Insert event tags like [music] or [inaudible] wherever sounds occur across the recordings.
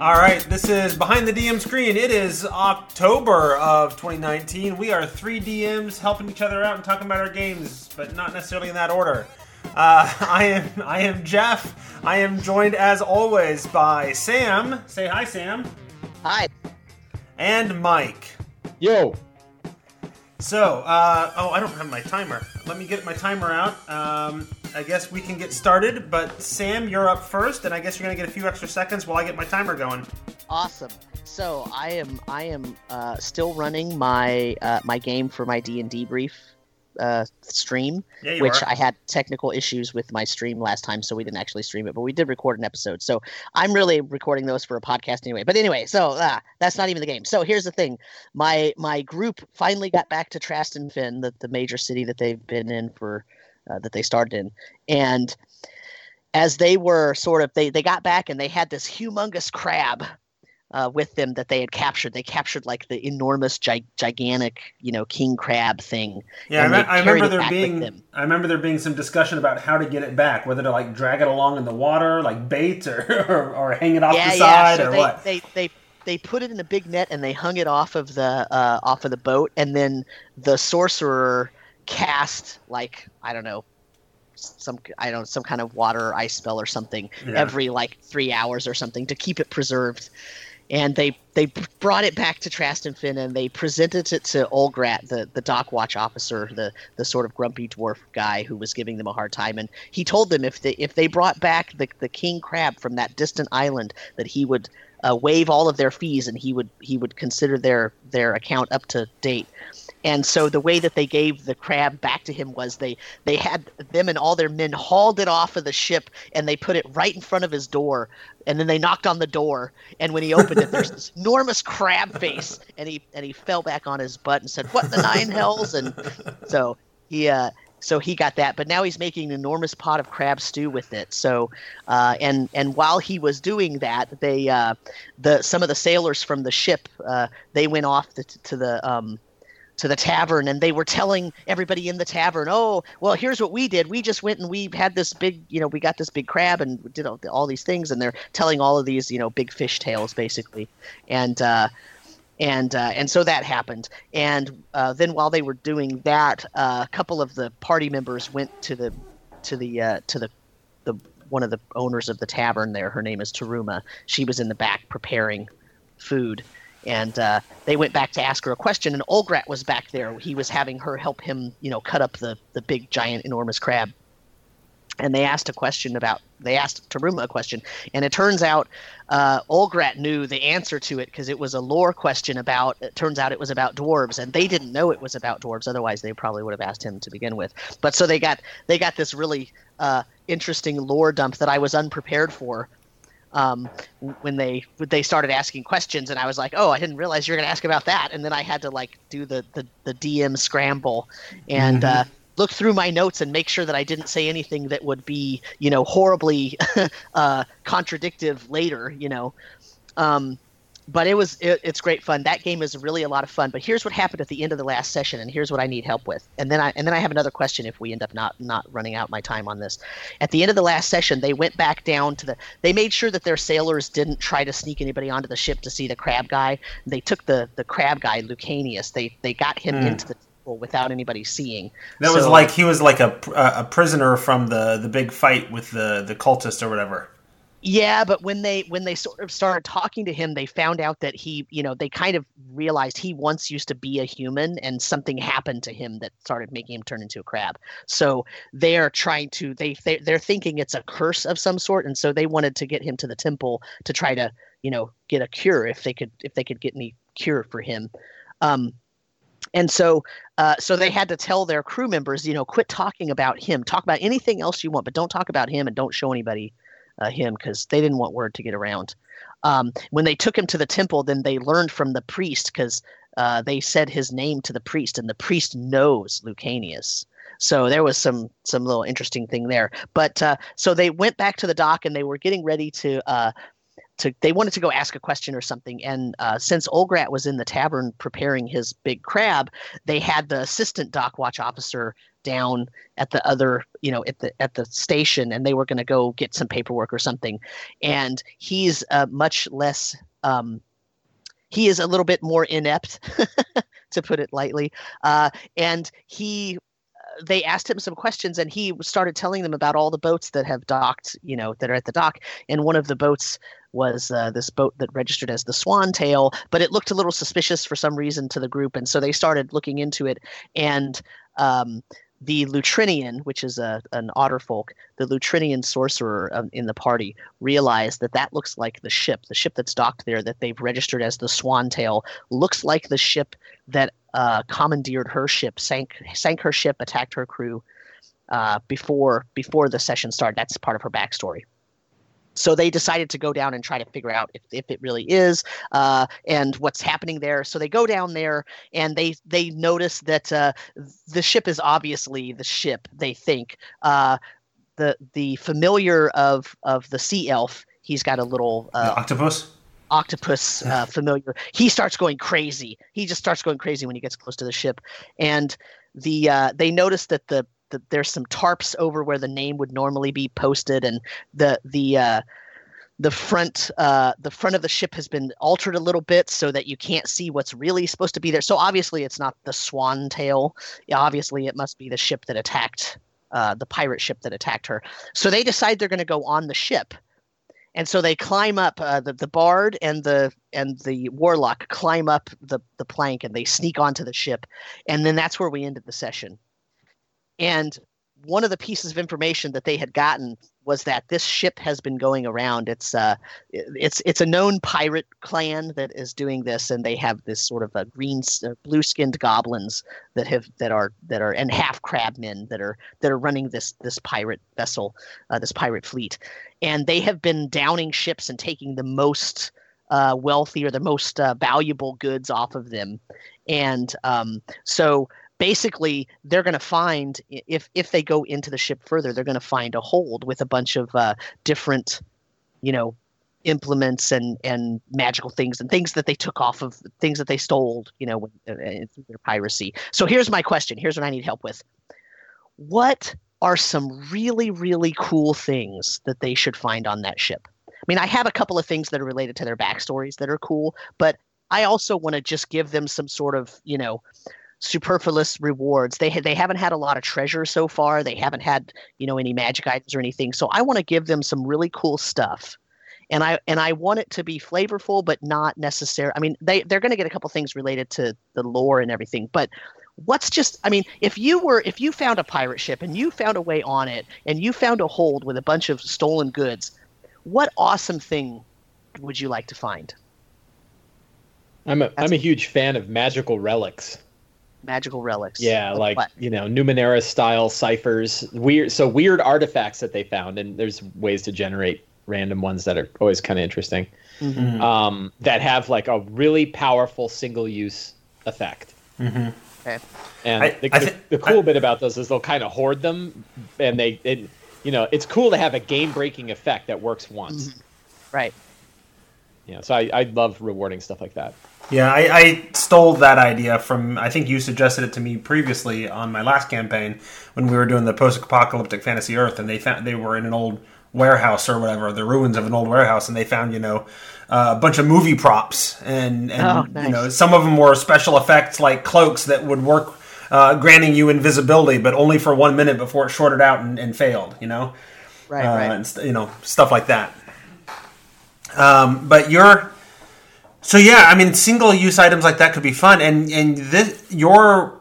All right, this is behind the DM screen. It is October of 2019. We are three DMs helping each other out and talking about our games, but not necessarily in that order. Uh, [laughs] I am I am Jeff. I am joined as always by Sam. Say hi, Sam. Hi. And Mike. Yo. So, uh, oh, I don't have my timer. Let me get my timer out. Um, I guess we can get started. But Sam, you're up first, and I guess you're gonna get a few extra seconds while I get my timer going. Awesome. So I am I am uh, still running my uh, my game for my D and D brief uh, stream, Yeah, which are. I had technical issues with my stream last time, so we didn't actually stream it, but we did record an episode. So I'm really recording those for a podcast anyway. But anyway, so ah, that's not even the game. So here's the thing: my my group finally got back to Traston Finn, the the major city that they've been in for uh, that they started in, and as they were sort of they they got back and they had this humongous crab uh, with them that they had captured. They captured like the enormous, gi- gigantic, you know, king crab thing. Yeah, I, me- I remember there being. I remember there being some discussion about how to get it back, whether to like drag it along in the water, like bait, or [laughs] or, or hang it off yeah, the yeah. side, So or they, what. they they they put it in a big net and they hung it off of the uh, off of the boat, and then the sorcerer cast like I don't know some I don't some kind of water ice spell or something Yeah. every like three hours or something to keep it preserved. And they they brought it back to Traston Finn and they presented it to Olgrat, the, the dock watch officer, the the sort of grumpy dwarf guy who was giving them a hard time. And he told them if they if they brought back the, the king crab from that distant island, that he would uh, waive all of their fees and he would he would consider their their account up to date. And so the way that they gave the crab back to him was they they had them and all their men hauled it off of the ship and they put it right in front of his door and then they knocked on the door and when he opened it there's this [laughs] enormous crab face and he and he fell back on his butt and said what the nine hells and so he uh so he got that but now he's making an enormous pot of crab stew with it. So uh, and and while he was doing that they uh, the some of the sailors from the ship uh, they went off to, to the um, to the tavern and they were telling everybody in the tavern oh well here's what we did. We just went and we had this big you know we got this big crab and did all, all these things and they're telling all of these you know big fish tales basically. And uh and uh, and so that happened. And uh, then while they were doing that uh, a couple of the party members went to the to the uh, to the the one of the owners of the tavern there. Her name is Taruma. She was in the back preparing food. And uh, they went back to ask her a question and Olgrat was back there. He was having her help him you know cut up the the big giant enormous crab and they asked a question about they asked Taruma a question and it turns out uh, Olgrat knew the answer to it because it was a lore question about it turns out it was about dwarves and they didn't know it was about dwarves otherwise they probably would have asked him to begin with but so they got they got this really uh, interesting lore dump that I was unprepared for um, when they when they started asking questions, and I was like, "Oh, I didn't realize you were going to ask about that." And then I had to like do the the, the DM scramble and uh, look through my notes and make sure that I didn't say anything that would be you know horribly [laughs] uh, contradictive later. You know. Um, but it was it, it's great fun. That game is really a lot of fun. But here's what happened at the end of the last session, and here's what I need help with. And then I and then I have another question if we end up not not running out my time on this. At the end of the last session, they went back down to the. They made sure that their sailors didn't try to sneak anybody onto the ship to see the crab guy. They took the the crab guy Lucanius. They they got him into the without anybody seeing. That was like he was like a a prisoner from the the big fight with the the cultist or whatever. Yeah, but when they when they sort of started talking to him, they found out that he, you know, they kind of realized he once used to be a human, and something happened to him that started making him turn into a crab. So they are trying to they they- they're thinking it's a curse of some sort, and so they wanted to get him to the temple to try to, you know, get a cure if they could if they could get any cure for him. Um, and so uh, so they had to tell their crew members you know quit talking about him. Talk about anything else you want but don't talk about him and don't show anybody uh, him because they didn't want word to get around. Um, when they took him to the temple then they learned from the priest because uh, they said his name to the priest and the priest knows lucanius. So there was some some little interesting thing there. But uh, so they went back to the dock and they were getting ready to uh, to they wanted to go ask a question or something. And uh, since Olgrat was in the tavern preparing his big crab, they had the assistant dock watch officer down at the other you know at the at the station and they were going to go get some paperwork or something and he's uh, much less um, he is a little bit more inept [laughs] to put it lightly uh, and he they asked him some questions and he started telling them about all the boats that have docked you know that are at the dock and one of the boats was uh, this boat that registered as the Swan Tail, but it looked a little suspicious for some reason to the group, and so they started looking into it. And um, the Lutrinian, which is a an otterfolk, the Lutrinian sorcerer um, in the party, realized that that looks like the ship, the ship that's docked there that they've registered as the Swantail, looks like the ship that uh, commandeered her ship, sank sank her ship, attacked her crew uh, before before the session started. That's part of her backstory. So they decided to go down and try to figure out if, if it really is uh, and what's happening there. So they go down there and they they notice that uh, the ship is obviously the ship they think. Uh, the the familiar of of the sea elf he's got a little uh, octopus octopus uh, [laughs] familiar he starts going crazy he just starts going crazy when he gets close to the ship and the uh, they notice that the the, there's some tarps over where the name would normally be posted, and the the uh, the front uh, the front of the ship has been altered a little bit so that you can't see what's really supposed to be there. So obviously, it's not the Swan Tail. Obviously, it must be the ship that attacked uh, the pirate ship that attacked her. So they decide they're going to go on the ship, and so they climb up. Uh, the the bard and the and the warlock climb up the the plank and they sneak onto the ship, and then that's where we ended the session. And one of the pieces of information that they had gotten was that this ship has been going around. It's uh, it's it's a known pirate clan that is doing this, and they have this sort of a green, uh, blue-skinned goblins that have that are that are and half crabmen that are that are running this this pirate vessel, uh, this pirate fleet, and they have been downing ships and taking the most uh, wealthy or the most uh, valuable goods off of them, and um, so basically they're going to find if if they go into the ship further they're going to find a hold with a bunch of uh, different you know implements and and magical things and things that they took off of things that they stole you know uh, through their piracy. So here's my question. Here's what i need help with. What are some really really cool things that they should find on that ship? I mean i have a couple of things that are related to their backstories that are cool but i also want to just give them some sort of you know superfluous rewards. They ha- they haven't had a lot of treasure so far. They haven't had you know any magic items or anything. So I want to give them some really cool stuff, and I and I want it to be flavorful, but not necessary. I mean, they they're going to get a couple things related to the lore and everything, but what's just i mean if you were if you found a pirate ship and you found a way on it and you found a hold with a bunch of stolen goods what awesome thing would you like to find i'm a am a huge fan of magical relics magical relics. Yeah, like what? you know, Numenera style ciphers, weird. So weird artifacts that they found, and there's ways to generate random ones that are always kind of interesting. Mm-hmm. Um, that have like a really powerful single use effect. Mm-hmm. Okay. And I, the, I th- the, the, cool I, bit about those is they'll kind of hoard them, and they, it, you know, it's cool to have a game breaking effect that works once. Mm-hmm. Right. Yeah. So I, I love rewarding stuff like that. Yeah, I, I, stole that idea from. I think you suggested it to me previously on my last campaign when we were doing the post-apocalyptic fantasy Earth, and they found they were in an old warehouse or whatever, the ruins of an old warehouse, and they found you know uh, a bunch of movie props, and, and oh, nice. you know some of them were special effects like cloaks that would work, uh, granting you invisibility, but only for one minute before it shorted out and, and failed. You know, right, uh, right, and, you know stuff like that. Um, but you're so yeah, I mean, single use items like that could be fun, and and this your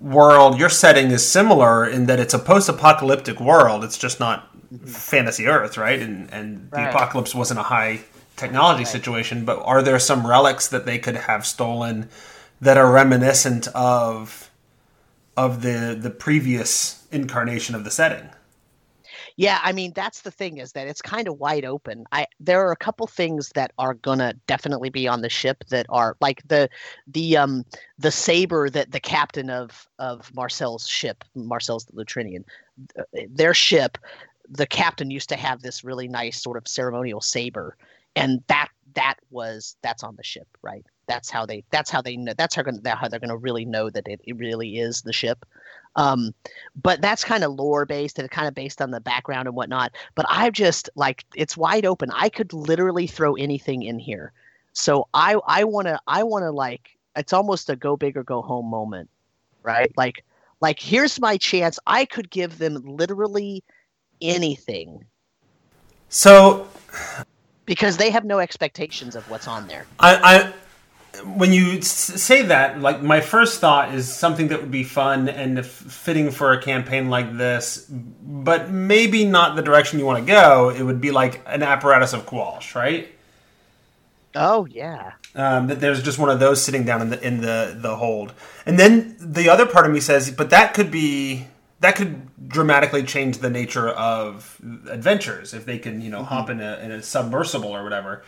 world, your setting is similar in that it's a post-apocalyptic world. It's just not fantasy Earth, right? And and right. the apocalypse wasn't a high technology right. situation. But are there some relics that they could have stolen that are reminiscent of of the the previous incarnation of the setting? Yeah, I mean that's the thing is that it's kind of wide open. I there are a couple things that are gonna definitely be on the ship that are like the the um the saber that the captain of of Marcel's ship, Marcel's the Lutrinian, their ship, the captain used to have this really nice sort of ceremonial saber and that that was that's on the ship, right? That's how they that's how they know that's how, gonna, how they're going to really know that it, it really is the ship. Um, but that's kind of lore based and kind of based on the background and whatnot. But I've just like it's wide open. I could literally throw anything in here. So I I want to I want to like it's almost a go big or go home moment, right? Like like here's my chance. I could give them literally anything. So because they have no expectations of what's on there. I, I when you say that, like my first thought is something that would be fun and fitting for a campaign like this, but maybe not the direction you want to go. It would be like an apparatus of Kwalish, right? Oh yeah. Um, that there's just one of those sitting down in the in the the hold, and then the other part of me says, but that could be that could dramatically change the nature of adventures if they can you know mm-hmm. hop in a, in a submersible or whatever.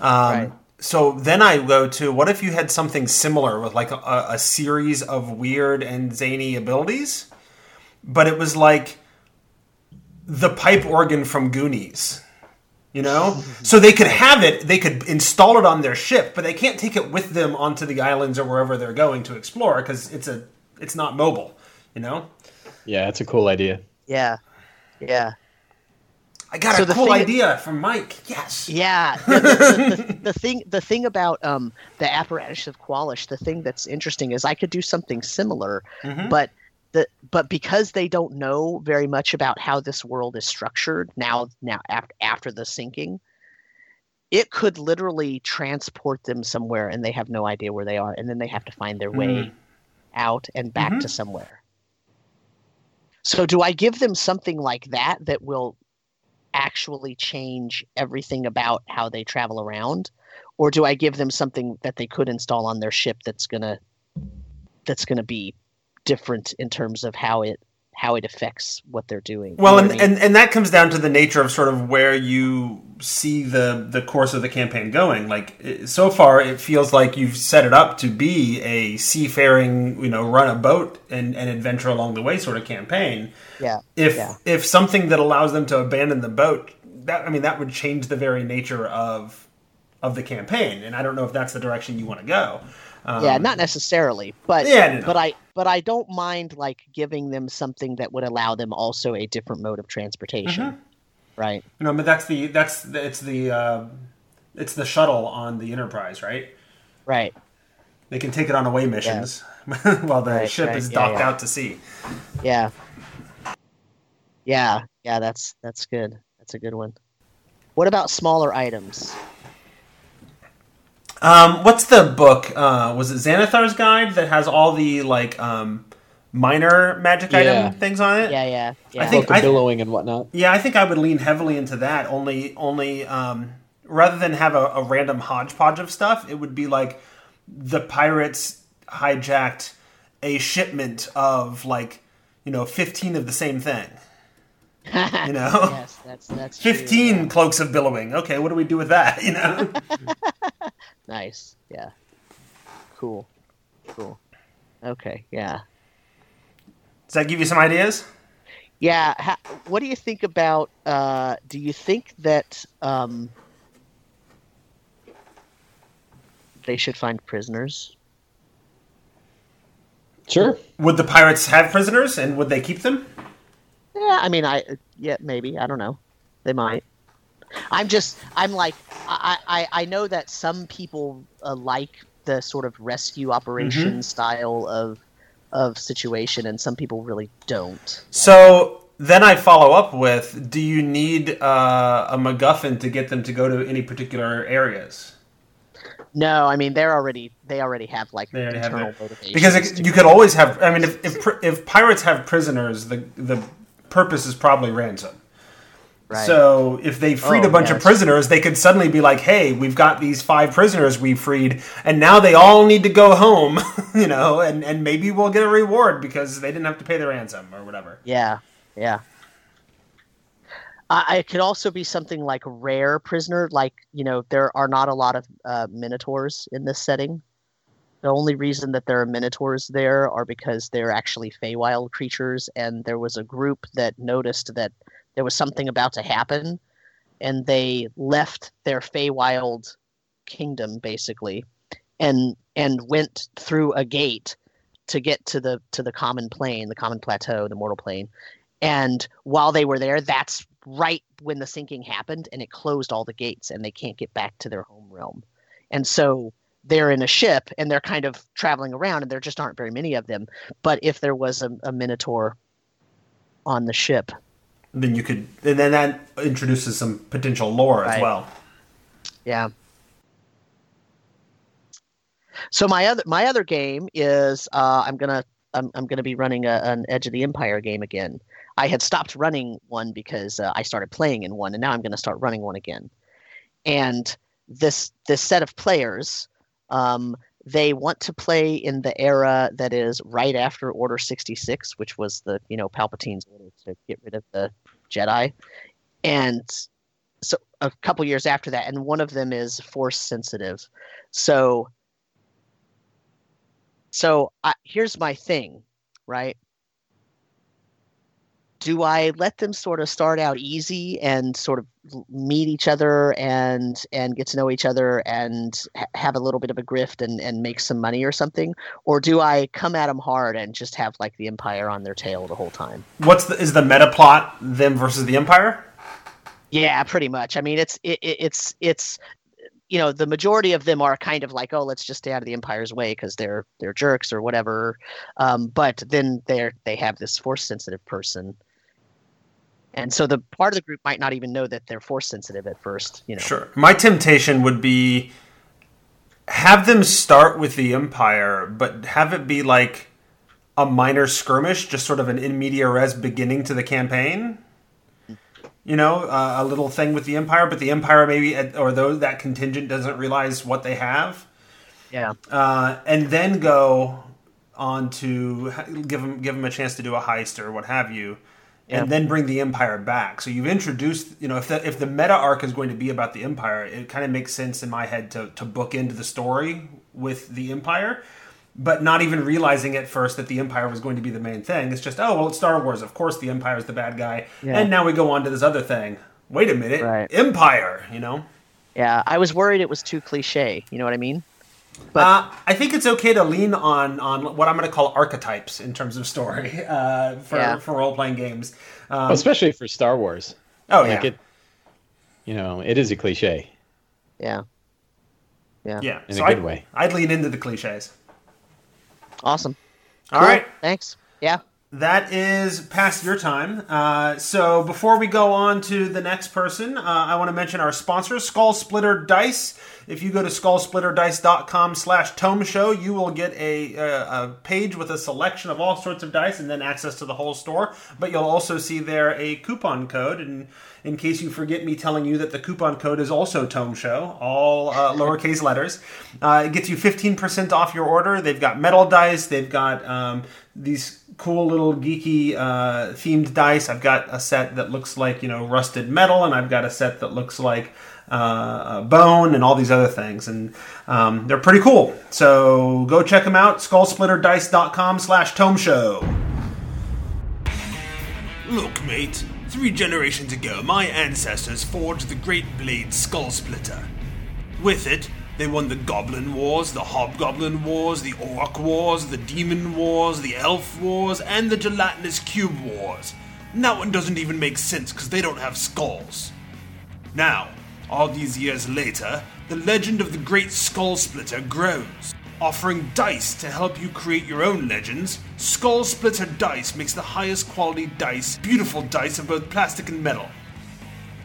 Um, right so then I go to what if you had something similar with like a, a, series of weird and zany abilities, but it was like the pipe organ from Goonies, you know? [laughs] so they could have it, they could install it on their ship, but they can't take it with them onto the islands or wherever they're going to explore because it's a it's not mobile, you know? Yeah, it's a cool idea. Yeah, yeah. I got so a cool idea from Mike. Yes. Yeah. The, the, the, the, [laughs] thing, the thing about um, the apparatus of Kwalish, the thing that's interesting is I could do something similar, mm-hmm. but the but because they don't know very much about how this world is structured now, now after after the sinking, it could literally transport them somewhere, and they have no idea where they are, and then they have to find their way mm. out and back mm-hmm. to somewhere. So, do I give them something like that that will actually change everything about how they travel around or do i give them something that they could install on their ship that's going to that's going to be different in terms of how it how it affects what they're doing. Well, and, I mean? and and that comes down to the nature of sort of where you see the the course of the campaign going. Like so far, it feels like you've set it up to be a seafaring, you know, run a boat and, and adventure along the way sort of campaign. Yeah. If yeah. if something that allows them to abandon the boat, that I mean, that would change the very nature of of the campaign. And I don't know if that's the direction you want to go. Um, yeah, not necessarily, but yeah, no, but I but I don't mind like giving them something that would allow them also a different mode of transportation, mm-hmm. Right? No, but that's the that's the, it's the uh, it's the shuttle on the Enterprise, right? Right. They can take it on away missions yeah. [laughs] while the right, ship right. is docked yeah, yeah. out to sea. Yeah. Yeah, yeah, that's that's good. That's a good one. What about smaller items? Um, what's the book? Uh, was it Xanathar's Guide that has all the like um, minor magic yeah. item things on it? Yeah, yeah, yeah. I think I, billowing and whatnot. Yeah, I think I would lean heavily into that. Only, only um, rather than have a, a random hodgepodge of stuff, it would be like the pirates hijacked a shipment of like you know 15 of the same thing you [laughs] know yes that's that's 15 true, cloaks of billowing okay what do we do with that [laughs] you know [laughs] Nice. Yeah. Cool. Cool. Okay. Yeah. Does that give you some ideas? Yeah. How, what do you think about? Uh, do you think that um, they should find prisoners? Sure. Would the pirates have prisoners, and would they keep them? Yeah, I mean, I yeah, maybe I don't know. They might. I'm just I'm like I I, I know that some people uh, like the sort of rescue operation mm-hmm. style of of situation, and some people really don't. So then I follow up with: Do you need uh, a MacGuffin to get them to go to any particular areas? No, I mean they're already they already have like they internal have motivation. Because it, you could always have. I mean, if, if if pirates have prisoners, the the purpose is probably ransom. Right. So if they freed oh, a bunch of prisoners, they could suddenly be like, "Hey, we've got these five prisoners we freed, and now they all need to go home," [laughs] you know, and and maybe we'll get a reward because they didn't have to pay the ransom or whatever. Yeah, yeah. Uh, it could also be something like rare prisoner, like you know, there are not a lot of uh, minotaurs in this setting. The only reason that there are minotaurs there are because they're actually Feywild creatures, and there was a group that noticed that there was something about to happen and they left their Feywild kingdom basically, and and went through a gate to get to the to the common plane, the common plateau, the mortal plane. And while they were there, that's right when the sinking happened, and it closed all the gates, and they can't get back to their home realm. And so they're in a ship, and they're kind of traveling around, and there just aren't very many of them. But if there was a, a minotaur on the ship, then you could, and then that introduces some potential lore Right. as well. Yeah. So my other my other game is uh, I'm gonna I'm, I'm gonna be running a, an Edge of the Empire game again. I had stopped running one because uh, I started playing in one, and now I'm gonna start running one again. And this this set of players, um, they want to play in the era that is right after Order 66, which was the you know Palpatine's order to get rid of the Jedi, and so a couple years after that, and one of them is force sensitive. So, so I, here's my thing, right? Do I let them sort of start out easy and sort of meet each other and and get to know each other and ha- have a little bit of a grift and and make some money or something, or do I come at them hard and just have like the Empire on their tail the whole time? What's the, is the meta plot them versus the Empire? Yeah, pretty much. I mean, it's it, it, it's it's you know the majority of them are kind of like oh let's just stay out of the empire's way because they're they're jerks or whatever um, but then they're they have this force sensitive person and so the part of the group might not even know that they're force sensitive at first you know Sure. My temptation would be have them start with the Empire, but have it be like a minor skirmish, just sort of an in media res beginning to the campaign. You know, uh, a little thing with the Empire, but the Empire maybe, or though that contingent doesn't realize what they have, yeah uh, and then go on to give them give them a chance to do a heist or what have you, and then bring the Empire back. So you've introduced, you know, if the if the meta arc is going to be about the Empire, it kind of makes sense in my head to to book into the story with the Empire. But not even realizing at first that the Empire was going to be the main thing. It's just, oh well, it's Star Wars. Of course, the Empire is the bad guy, Yeah. and now we go on to this other thing. Wait a minute, Right. Empire. You know, yeah i was worried it was too cliche you know what i mean But- uh, I think it's okay to lean on on what I'm going to call archetypes in terms of story [laughs] uh, for Yeah. for role playing games. Um, especially for Star Wars. oh Like yeah, it, you know, it is a cliche. yeah yeah yeah. in so a good I'd, way. I'd lean into the cliches. awesome All Cool. right, thanks yeah that is past your time. Uh, so before we go on to the next person, uh, I want to mention our sponsor, Skull Splitter Dice. If you go to skullsplitterdice.com slash tome show, you will get a, a, a page with a selection of all sorts of dice and then access to the whole store. But you'll also see there a coupon code. And in case you forget me telling you that the coupon code is also tome show, all uh, lowercase letters, uh, it gets you 15% off your order. They've got metal dice, they've got um, these cool little geeky uh, themed dice. I've got a set that looks like you know rusted metal, and I've got a set that looks like uh, uh, bone, and all these other things, and um, they're pretty cool. So go check them out. SkullSplitterDice.com/slash Tome Show. Look, mate. Three generations ago, my ancestors forged the great blade Skull Splitter. With it, they won the Goblin Wars, the Hobgoblin Wars, the Orc Wars, the Demon Wars, the Elf Wars, and the Gelatinous Cube Wars. And that one doesn't even make sense because they don't have skulls. Now, all these years later, the legend of the Great Skull Splitter grows. Offering dice to help you create your own legends, Skull Splitter Dice makes the highest quality dice, beautiful dice of both plastic and metal.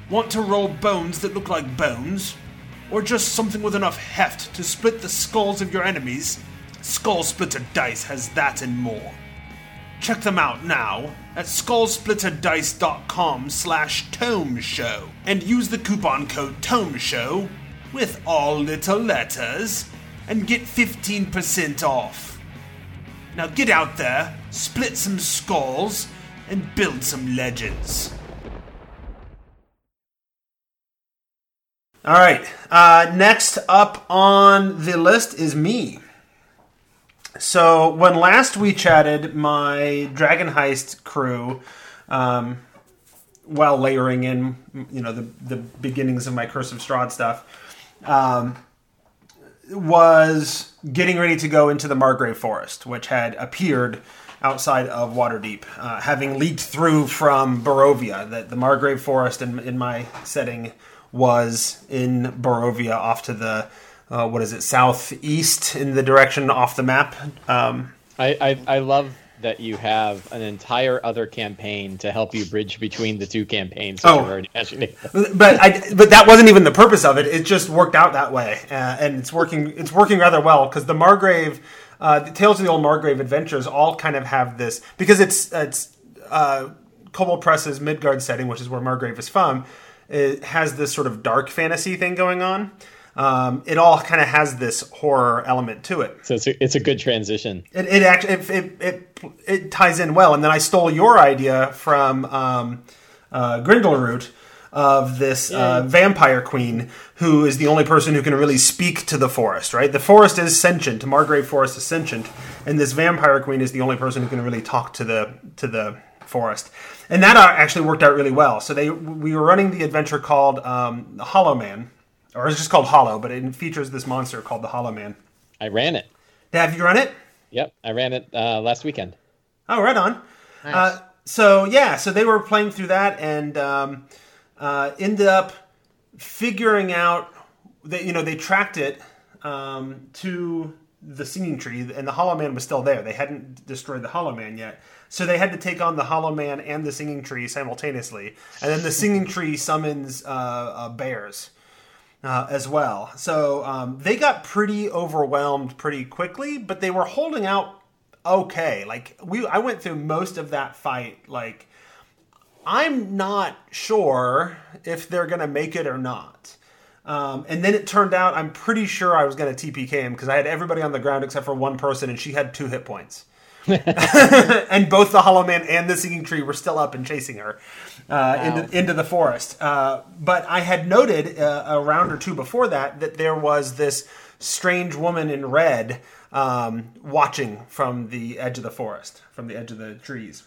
Want to roll bones that look like bones? Or just something with enough heft to split the skulls of your enemies? Skull Splitter Dice has that and more. Check them out now at skullsplitterdice.com slash tome show and use the coupon code tome show with all little letters and get 15% off. Now get out there, split some skulls, and build some legends. All right. Uh, next up on the list is me. So when last we chatted, my Dragon Heist crew um, while layering in, you know, the the beginnings of my Curse of Strahd stuff, um, was getting ready to go into the Margreve Forest, which had appeared outside of Waterdeep, uh, having leaked through from Barovia. That the Margreve Forest in, in my setting was in Barovia, off to the uh, what is it, southeast in the direction off the map. Um, I, I I love that you have an entire other campaign to help you bridge between the two campaigns. Oh. you're already mentioning. [laughs] but I, but that wasn't even the purpose of it. It just worked out that way, uh, and it's working. It's working rather well because the Margreve, uh, the Tales of the Old Margreve adventures, all kind of have this because it's it's uh, Kobold Press's Midgard setting, which is where Margreve is from. It has this sort of dark fantasy thing going on. Um, it all kind of has this horror element to it. So it's a, it's a good transition. It, it actually it, it, it it ties in well, and then I stole your idea from um, uh, Grindelroot of this uh, vampire queen who is the only person who can really speak to the forest. Right, the forest is sentient. Margreve Forest is sentient, and this vampire queen is the only person who can really talk to the to the forest. And that uh, actually worked out really well. So they we were running the adventure called um, Hollow Man, or it's just called Hollow, but it features this monster called the Hollow Man. I ran it. Have you run it? Yep, I ran it uh, last weekend. Oh, right on. Uh, so yeah, so they were playing through that and um, uh, ended up figuring out that you know they tracked it um, to the singing tree, and the Hollow Man was still there. They hadn't destroyed the Hollow Man yet, so they had to take on the Hollow Man and the singing tree simultaneously. And then the singing tree summons uh, uh, bears uh, as well. So um, they got pretty overwhelmed pretty quickly, but they were holding out okay. Like we, I went through most of that fight. Like I'm not sure if they're gonna make it or not. Um, and then it turned out I'm pretty sure I was gonna TPK him because I had everybody on the ground except for one person, and she had two hit points. [laughs] and both the Hollow Man and the Singing Tree were still up and chasing her uh, into, into the forest. Uh, but I had noted uh, a round or two before that that there was this strange woman in red um, watching from the edge of the forest, from the edge of the trees.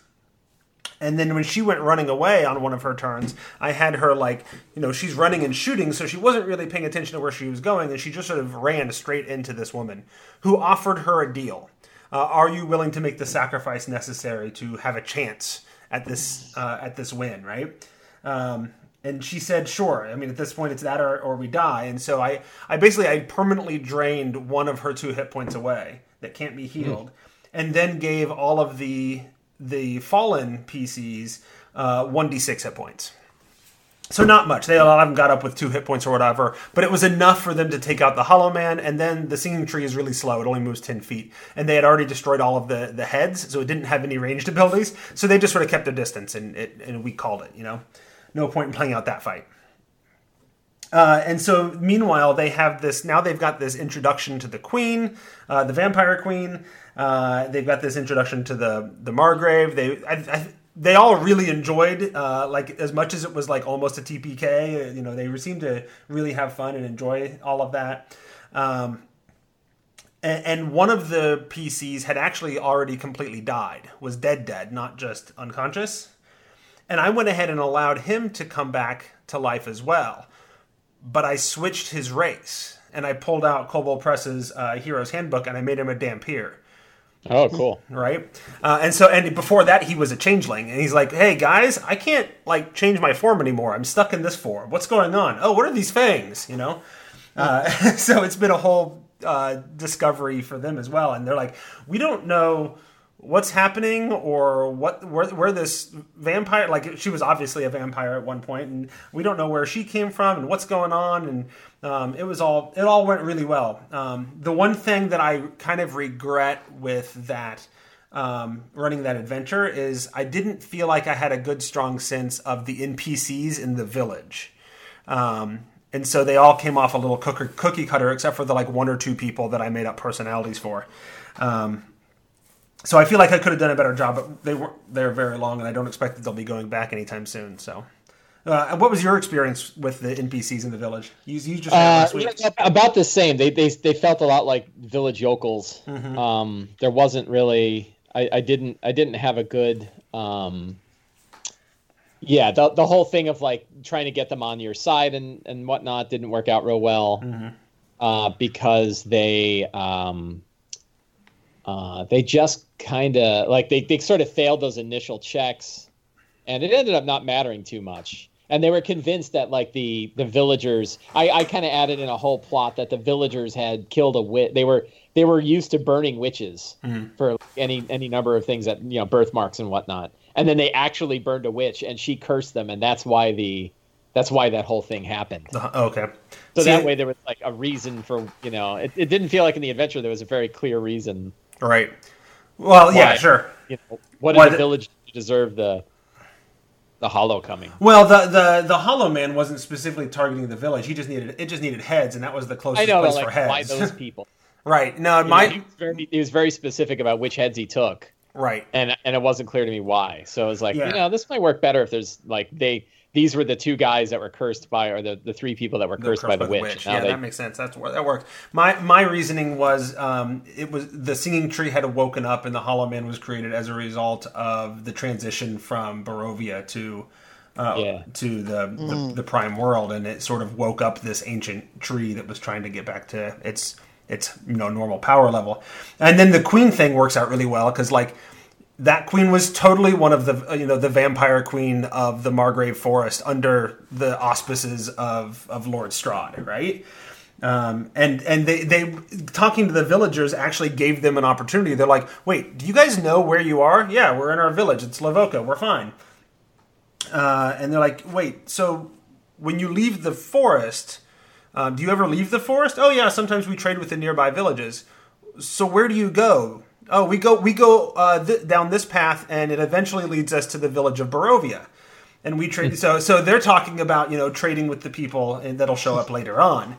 And then when she went running away on one of her turns, I had her like, you know, she's running and shooting, so she wasn't really paying attention to where she was going, and she just sort of ran straight into this woman who offered her a deal. Uh, are you willing to make the sacrifice necessary to have a chance at this uh, at this win? Right? Um, and she said, "Sure." I mean, at this point, it's that or, or we die. And so I, I basically I permanently drained one of her two hit points away that can't be healed, and then gave all of the the fallen PCs uh, one d six hit points. So not much. They a lot of them got up with two hit points or whatever, but it was enough for them to take out the Hollow Man. And then the Singing Tree is really slow; it only moves ten feet, and they had already destroyed all of the the heads, so it didn't have any ranged [laughs] abilities. So they just sort of kept their distance, and it and we called it. You know, no point in playing out that fight. Uh, and so, meanwhile, they have this. Now they've got this introduction to the Queen, uh, the Vampire Queen. Uh, they've got this introduction to the the Margreve. They I, I, they all really enjoyed, uh, like as much as it was like almost a TPK. You know, they seemed to really have fun and enjoy all of that. Um, and, and one of the PCs had actually already completely died, was dead, dead, not just unconscious. And I went ahead and allowed him to come back to life as well but I switched his race and I pulled out Kobold Press's uh, Hero's Handbook and I made him a Dhampir. Oh, cool. Right, uh, and so and before that he was a changeling, and he's like, "Hey guys, I can't like change my form anymore. I'm stuck in this form. What's going on? Oh, what are these fangs? You know." Uh, [laughs] so it's been a whole uh, discovery for them as well, and they're like, "We don't know what's happening or what where, where this vampire like she was obviously a vampire at one point and we don't know where she came from and what's going on and um, it was all it all went really well. Um, the one thing that i kind of regret with that um, running that adventure is i didn't feel like i had a good strong sense of the npcs in the village. Um, and so they all came off a little cookie cutter except for the like one or two people that i made up personalities for. Um, so I feel like I could have done a better job, but they weren't there very long, and I don't expect that they'll be going back anytime soon. So, uh, what was your experience with the NPCs in the village? You, you just Uh, yeah, about the same. They they they felt a lot like village yokels. Mm-hmm. Um, there wasn't really. I, I didn't I didn't have a good um, yeah, the the whole thing of like trying to get them on your side and and whatnot didn't work out real well Mm-hmm. uh, because they um, uh, they just kind of like they they sort of failed those initial checks, and it ended up not mattering too much. And they were convinced that like the the villagers, I, I kind of added in a whole plot that the villagers had killed a witch. They were they were used to burning witches for any any number of things that you know birthmarks and whatnot. And then they actually burned a witch, and she cursed them, and that's why the that's why that whole thing happened. Uh, okay. So See, that way there was like a reason for you know it, it didn't feel like in the adventure there was a very clear reason. Right. Well, yeah, sure. You know, what Why did the the- village deserve the the hollow coming? Well, the the the Hollow Man wasn't specifically targeting the village. He just needed it. Just needed heads, and that was the closest know, place but for like heads. why [laughs] those people? right. No, You know, my he, was very, he was very specific about which heads he took, right. and and it wasn't clear to me why. So I was like, Yeah. you know, this might work better if there's like they these were the two guys that were cursed by, or the, the three people that were The cursed by the witch. Now Yeah, they- that makes sense. That's where that worked. My my reasoning was um, it was the singing tree had woken up, and the Hollow Man was created as a result of the transition from Barovia to. Uh, Yeah. to the, the the prime world, and it sort of woke up this ancient tree that was trying to get back to its its you know normal power level, and then the queen thing works out really well because like that queen was totally one of the uh, you know the vampire queen of the Margreve Forest under the auspices of of Lord Strahd, right? Um, and and they they talking to the villagers actually gave them an opportunity. They're like, wait, do you guys know where you are? Yeah, we're in our village. It's Lavoka. We're fine. Uh, and they're like, wait, so when you leave the forest, uh, do you ever leave the forest? Oh yeah, sometimes we trade with the nearby villages. So where do you go? Oh, we go we go uh, th- down this path, and it eventually leads us to the village of Barovia. And we trade. so so they're talking about you know trading with the people, and that'll show up later on.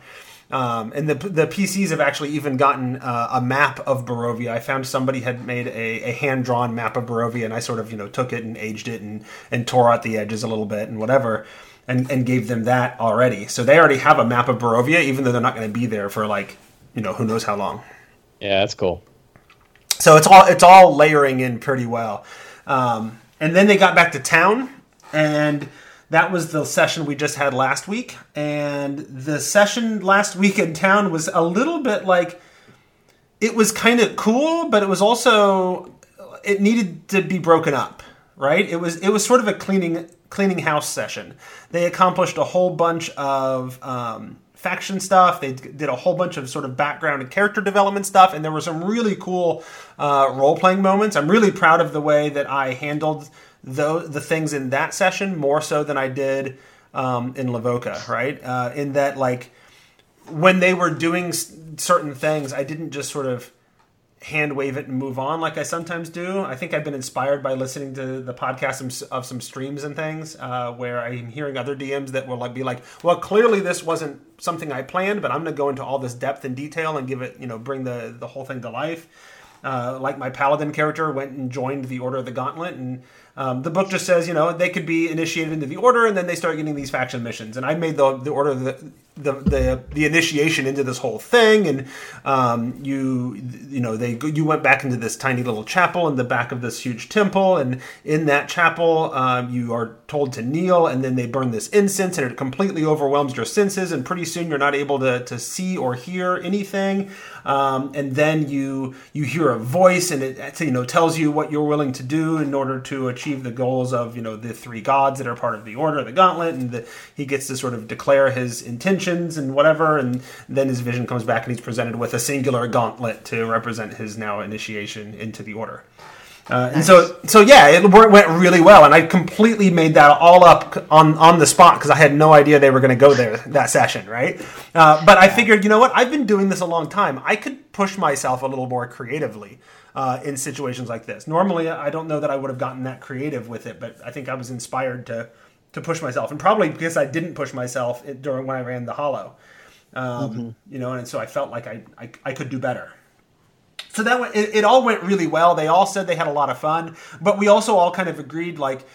Um, and the the PCs have actually even gotten uh, a map of Barovia. I found somebody had made a, a hand drawn map of Barovia, and I sort of you know took it and aged it and and tore out the edges a little bit and whatever, and and gave them that already. So they already have a map of Barovia, even though they're not going to be there for like you know who knows how long. yeah, that's cool. So it's all it's all layering in pretty well. Um, and then they got back to town, and that was the session we just had last week. And the session last week in town was a little bit like it was kind of cool, but it was also it needed to be broken up, right? It was it was sort of a cleaning cleaning house session. They accomplished a whole bunch of um, faction stuff. They did a whole bunch of sort of background and character development stuff, and there were some really cool uh, role playing moments. I'm really proud of the way that I handled the the things in that session more so than I did um, in Lavoca, right? Uh, in that like when they were doing certain things, I didn't just sort of hand wave it and move on like I sometimes do. I think I've been inspired by listening to the podcast of some streams and things uh, where I'm hearing other DMs that will like be like, well, clearly this wasn't something I planned, but I'm going to go into all this depth and detail and give it, you know, bring the the whole thing to life. Uh, like my paladin character went and joined the Order of the Gauntlet, and um, the book just says, you know, they could be initiated into the Order, and then they start getting these faction missions. And I made the the Order of the the the, the initiation into this whole thing, and um, you you know they you went back into this tiny little chapel in the back of this huge temple, and in that chapel um, you are told to kneel, and then they burn this incense, and it completely overwhelms your senses, and pretty soon you're not able to to see or hear anything. Um, and then you you hear a voice, and it you know tells you what you're willing to do in order to achieve the goals of you know the three gods that are part of the Order the Gauntlet, and the, he gets to sort of declare his intentions and whatever, and then his vision comes back, and he's presented with a singular gauntlet to represent his now initiation into the Order. Uh, and so, so yeah, it went really well, and I completely made that all up on on the spot because I had no idea they were going to go there that session, right? Uh, but I figured, you know what? I've been doing this a long time. I could push myself a little more creatively uh, in situations like this. Normally, I don't know that I would have gotten that creative with it, but I think I was inspired to to push myself, and probably because I didn't push myself it- during when I ran the Hollow, um, you know, and so I felt like I, I I could do better so that went, it, it all went really well. They all said they had a lot of fun, but we also all kind of agreed like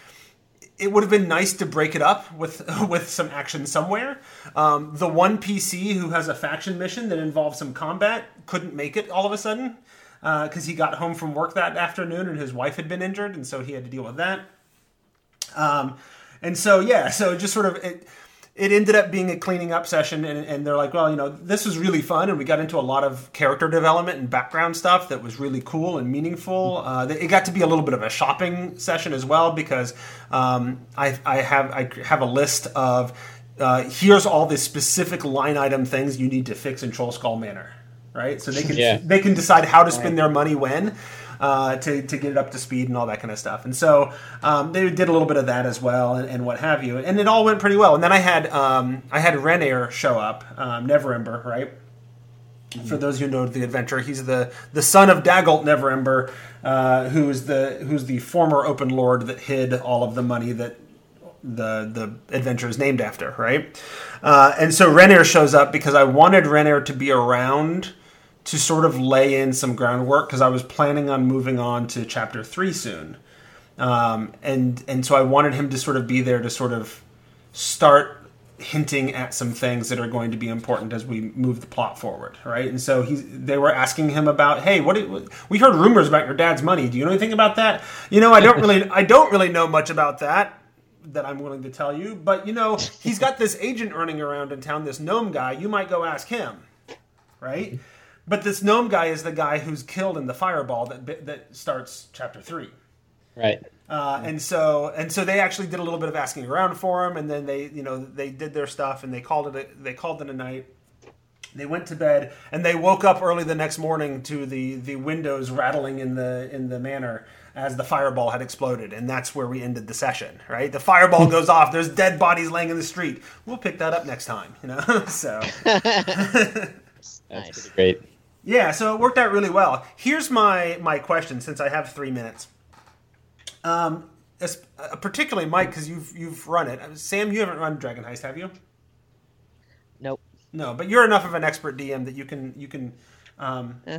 it would have been nice to break it up with [laughs] with some action somewhere. Um, the one PC who has a faction mission that involves some combat couldn't make it all of a sudden because he got home from work that afternoon and his wife had been injured, and so he had to deal with that. Um, And so yeah, so just sort of it, it ended up being a cleaning up session, and, and they're like, well, you know, this was really fun, and we got into a lot of character development and background stuff that was really cool and meaningful. Uh, it got to be a little bit of a shopping session as well because um, I, I have I have a list of uh, here's all the specific line item things you need to fix in Troll Skull Manor, right? So they can Yeah. they can decide how to spend their money when. Uh, to, to get it up to speed and all that kind of stuff. And so um, they did a little bit of that as well and, and what have you. And it all went pretty well. And then I had um, I had Renaer show up, um, Neverember, right? For those who know the adventure, he's the, the son of Dagult Neverember, uh, who's the who's the former Open Lord that hid all of the money that the the adventure is named after, right? Uh, and so Renaer shows up because I wanted Renaer to be around to sort of lay in some groundwork because I was planning on moving on to chapter three soon, um, and and so I wanted him to sort of be there to sort of start hinting at some things that are going to be important as we move the plot forward, right? And so he's they were asking him about, hey, what did, we heard rumors about your dad's money. Do you know anything about that? You know, I don't really I don't really know much about that that I'm willing to tell you, but you know, he's got this agent running around in town, this gnome guy. You might go ask him, right? But this gnome guy is the guy who's killed in the fireball that that starts chapter three. Right. Uh, and so and so they actually did a little bit of asking around for him, and then they you know they did their stuff and they called it a, they called it a night. They went to bed and they woke up early the next morning to the the windows rattling in the in the manor as the fireball had exploded, and that's where we ended the session. Right, the fireball [laughs] goes off. There's dead bodies laying in the street. We'll pick that up next time. You know, [laughs] so. [laughs] That's Nice. pretty great. Yeah, so it worked out really well. Here's my my question, since I have three minutes. Um, es- uh, particularly Mike, because you've you've run it. Sam, you haven't run Dragon Heist, have you? Nope. No, but you're enough of an expert DM that you can you can um, Eh.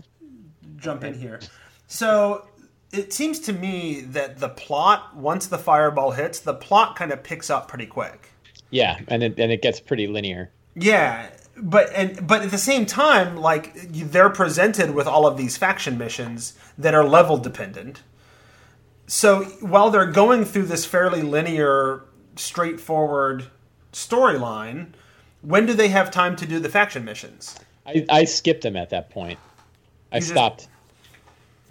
jump in here. So it seems to me that the plot, once the fireball hits, the plot kind of picks up pretty quick. Yeah, and it and it gets pretty linear. Yeah, but and but at the same time, like they're presented with all of these faction missions that are level dependent. So while they're going through this fairly linear, straightforward storyline, when do they have time to do the faction missions? I, I skipped them at that point. I You just- stopped.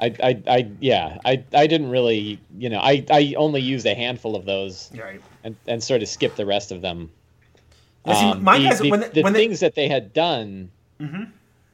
I, I, I yeah I, I didn't really you know I, I only used a handful of those Right. and, and sort of skipped the rest of them. Yeah, see, Um, my the guys- the, when they- the when they- Mm-hmm. things that they had done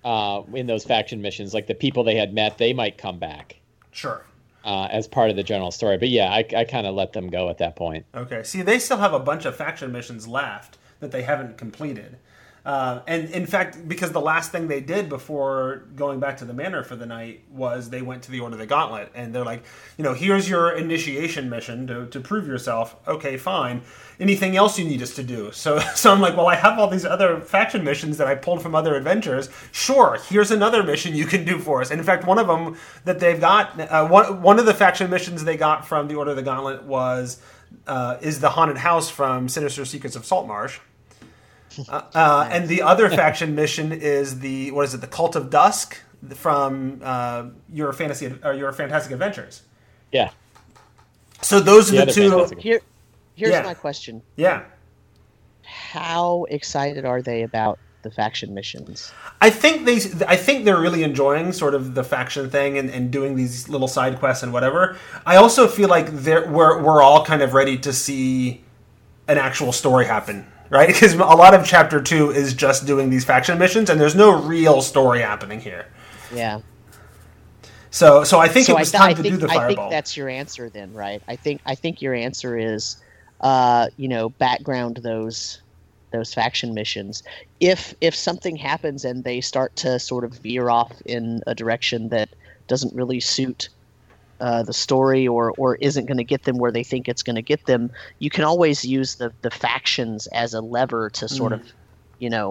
uh, in those faction missions, like the people they had met, they might come back Sure. uh, as part of the general story. But yeah, I, I kind of let them go at that point. Okay. See, they still have a bunch of faction missions left that they haven't completed. Uh, and in fact, because the last thing they did before going back to the manor for the night was they went to the Order of the Gauntlet, and they're like, you know, here's your initiation mission to, to prove yourself. Okay, fine. Anything else you need us to do? [laughs] So, so I'm like, well, I have all these other faction missions that I pulled from other adventures. Sure, here's another mission you can do for us. And in fact, one of them that they've got, uh, one one of the faction missions they got from the Order of the Gauntlet was uh, is the haunted house from Sinister Secrets of Saltmarsh. Uh, uh, and the other faction mission is the what is it? The Cult of Dusk from uh, your fantasy or your Fantastic Adventures. Yeah, So those are The the two. Here, here's Yeah. my question: Yeah, How excited are they about the faction missions? I think they. I think they're really enjoying sort of the faction thing and, and doing these little side quests and whatever. I also feel like they're, we're we're all kind of ready to see an actual story happen, right? [laughs] Because a lot of chapter two is just doing these faction missions, and there's no real story happening here. Yeah. So, so I think so it was I, time I to think, do the fireball. I think that's your answer then, right? I think I think your answer is, uh, you know, background those those faction missions. If if something happens and they start to sort of veer off in a direction that doesn't really suit uh, the story or or isn't going to get them where they think it's going to get them, you can always use the the factions as a lever to sort Mm. of, you know,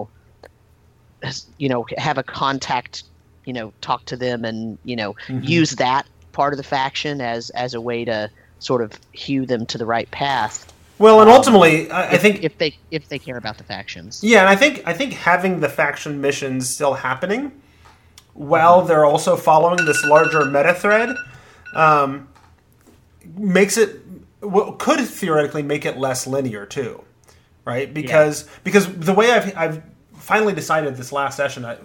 you know, have a contact, you know, talk to them and you know Mm-hmm. use that part of the faction as as a way to sort of hew them to the right path. well, and um, ultimately, I, I if- think if they if they care about the factions. Yeah, and I think I think having the faction missions still happening while they're also following this larger meta thread um, makes it well, could theoretically make it less linear too, right? Because because the way I've I've finally decided this last session a,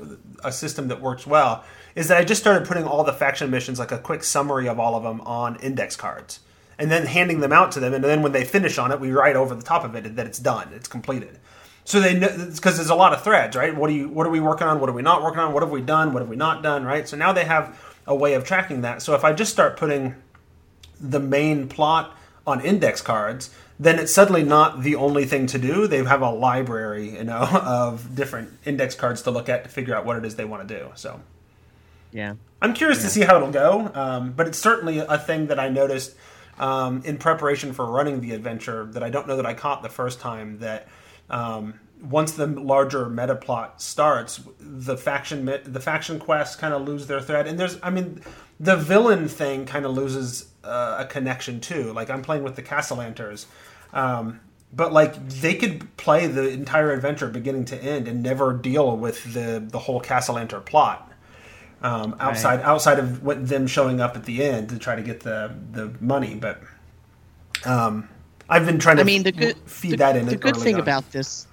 a system that works well is that I just started putting all the faction missions like a quick summary of all of them on index cards and then handing them out to them. And then when they finish on it we write over the top of it that it's done it's completed. So they know because there's a lot of threads right? What do you what are we working on? What are we not working on? What have we done? What have we not done right? So now they have a way of tracking that so if i just start putting the main plot on index cards then it's suddenly not the only thing to do they have a library you know [laughs] of different index cards to look at to figure out what it is they want to do so Yeah. I'm curious to see how it'll go, um, but it's certainly a thing that I noticed um, in preparation for running the adventure that I don't know that I caught the first time. That um, once the larger meta plot starts, the faction mi- the faction quests kind of lose their thread, and there's I mean the villain thing kind of loses uh, a connection too. Like I'm playing with the Cassalanters. Um, but like they could play the entire adventure beginning to end and never deal with the the whole Cassalanter plot um, outside outside of what them showing up at the end to try to get the the money. But um, I've been trying to I mean, the good feed the, that in. The good thing on. about this,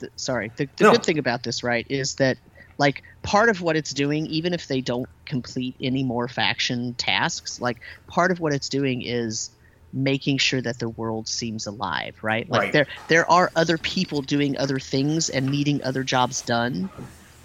the, sorry, the, the No. good thing about this, right, is that like part of what it's doing, even if they don't complete any more faction tasks, like part of what it's doing is making sure that the world seems alive, right? Like Right. there there are other people doing other things and needing other jobs done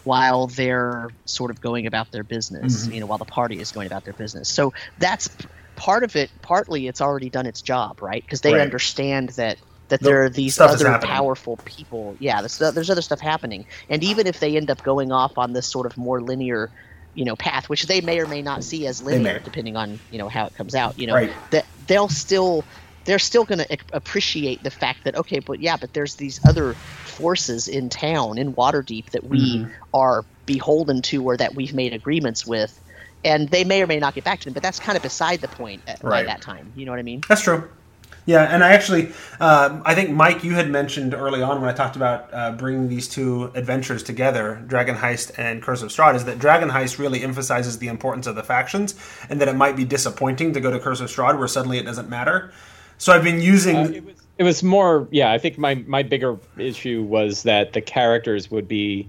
while they're sort of going about their business, Mhm. you know, while the party is going about their business. So that's part of it. Partly, it's already done its job, right? Because they Right. understand that that The there are these other powerful people. Yeah, there's, there's other stuff happening, and even if they end up going off on this sort of more linear, you know, path, which they may or may not see as linear, depending on you know how it comes out, you know, Right. that they'll still they're still going to appreciate the fact that okay, but yeah, but there's these other forces in town in Waterdeep that we Mhm. are beholden to or that we've made agreements with. And they may or may not get back to them, but that's kind of beside the point at, Right. by that time. You know what I mean? That's true. Yeah, and I actually, um, I think Mike, you had mentioned early on when I talked about uh, bringing these two adventures together, Dragon Heist and Curse of Strahd, is that Dragon Heist really emphasizes the importance of the factions, and that it might be disappointing to go to Curse of Strahd where suddenly it doesn't matter. So I've been using. Uh, it was it was more yeah i think my my bigger issue was that the characters would be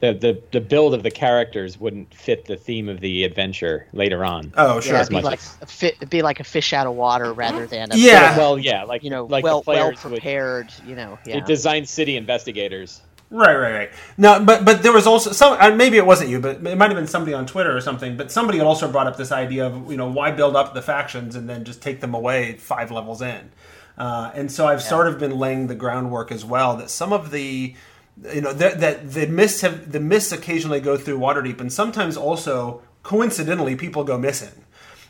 the, the the build of the characters wouldn't fit the theme of the adventure later on oh, sure. Yeah, it'd be like as- a fi- it'd be like a fish out of water rather than a Yeah. well yeah like you know like well well players would prepared. You know, they yeah. design city investigators Right, right, right. No, but but there was also some. uh, Maybe it wasn't you, but it might have been somebody on Twitter or something. But somebody had also brought up this idea of you know why build up the factions and then just take them away five levels in. Uh, and so I've sort of been laying the groundwork as well that some of the you know that that the mists have the mists occasionally go through Waterdeep, and sometimes also coincidentally people go missing.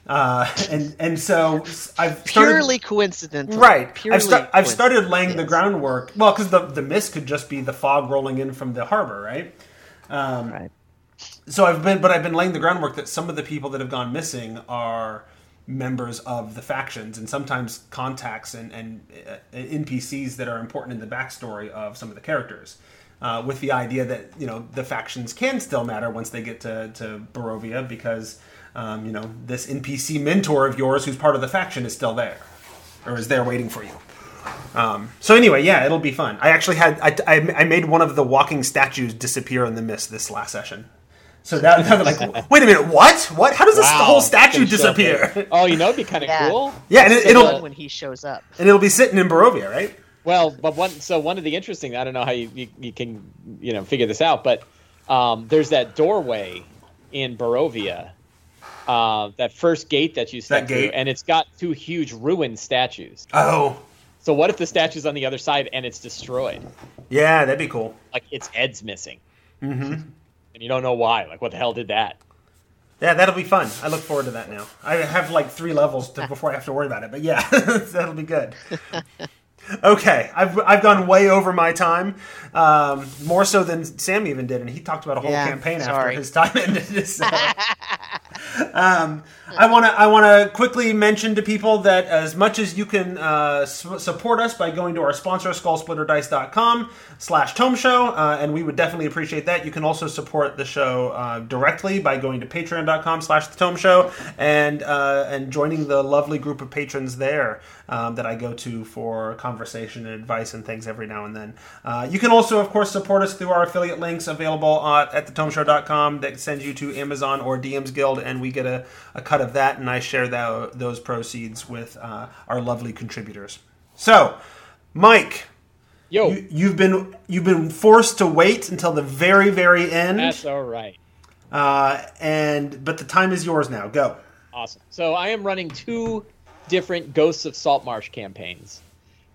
Uh, and and so I've started, purely coincidental. Right. Purely I've, sta- I've started laying the groundwork. Well, because the the mist could just be the fog rolling in from the harbor, right? Um, Right. So I've been, but I've been laying the groundwork that some of the people that have gone missing are members of the factions, and sometimes contacts and and uh, NPCs that are important in the backstory of some of the characters. Uh, with the idea that you know the factions can still matter once they get to to Barovia because um, you know this NPC mentor of yours who's part of the faction is still there or is there waiting for you. Um, so anyway, yeah, it'll be fun. I actually had I, I, I made one of the walking statues disappear in the mist this last session. So now now they're like, [laughs] wait a minute, what? What? How does this Wow, whole statue it's gonna show up disappear? oh you know it'd be kind of Yeah. cool yeah, and it, it'll when he shows up. and it'll be sitting in Barovia, right? Well, but one so one of the interesting I don't know how you, you, you can you know figure this out, but um, there's that doorway in Barovia, uh, that first gate that you step That gate? through, and it's got two huge ruined statues. Oh, So what if the statue's on the other side and it's destroyed? yeah, that'd be cool. Like its head's missing, Mm-hmm. and you don't know why. Like what the hell did that? Yeah, that'll be fun. I look forward to that now. I have like three levels to, before I have to worry about it, but yeah, [laughs] that'll be good. [laughs] Okay, I've, I've gone way over my time, um, more so than Sam even did, and he talked about a whole Yeah, campaign after his time [laughs] ended. So. [laughs] Um, I want to I want to quickly mention to people that as much as you can uh, su- support us by going to our sponsor skullsplitterdice.com slash tome show uh, and we would definitely appreciate that you can also support the show uh, directly by going to patreon.com slash the tome show and uh, and joining the lovely group of patrons there um, that I go to for conversation and advice and things every now and then. Uh, you can also, of course, support us through our affiliate links available at, at thetomeshow.com that sends you to Amazon or DM's Guild, and we get a, a cut of that, and I share that, those proceeds with uh, our lovely contributors. So, Mike. Yo, you, have been you've been forced to wait until the very very end. That's all right. Uh, and but the time is yours now. Go. Awesome. So I am running two different Ghosts of Saltmarsh campaigns.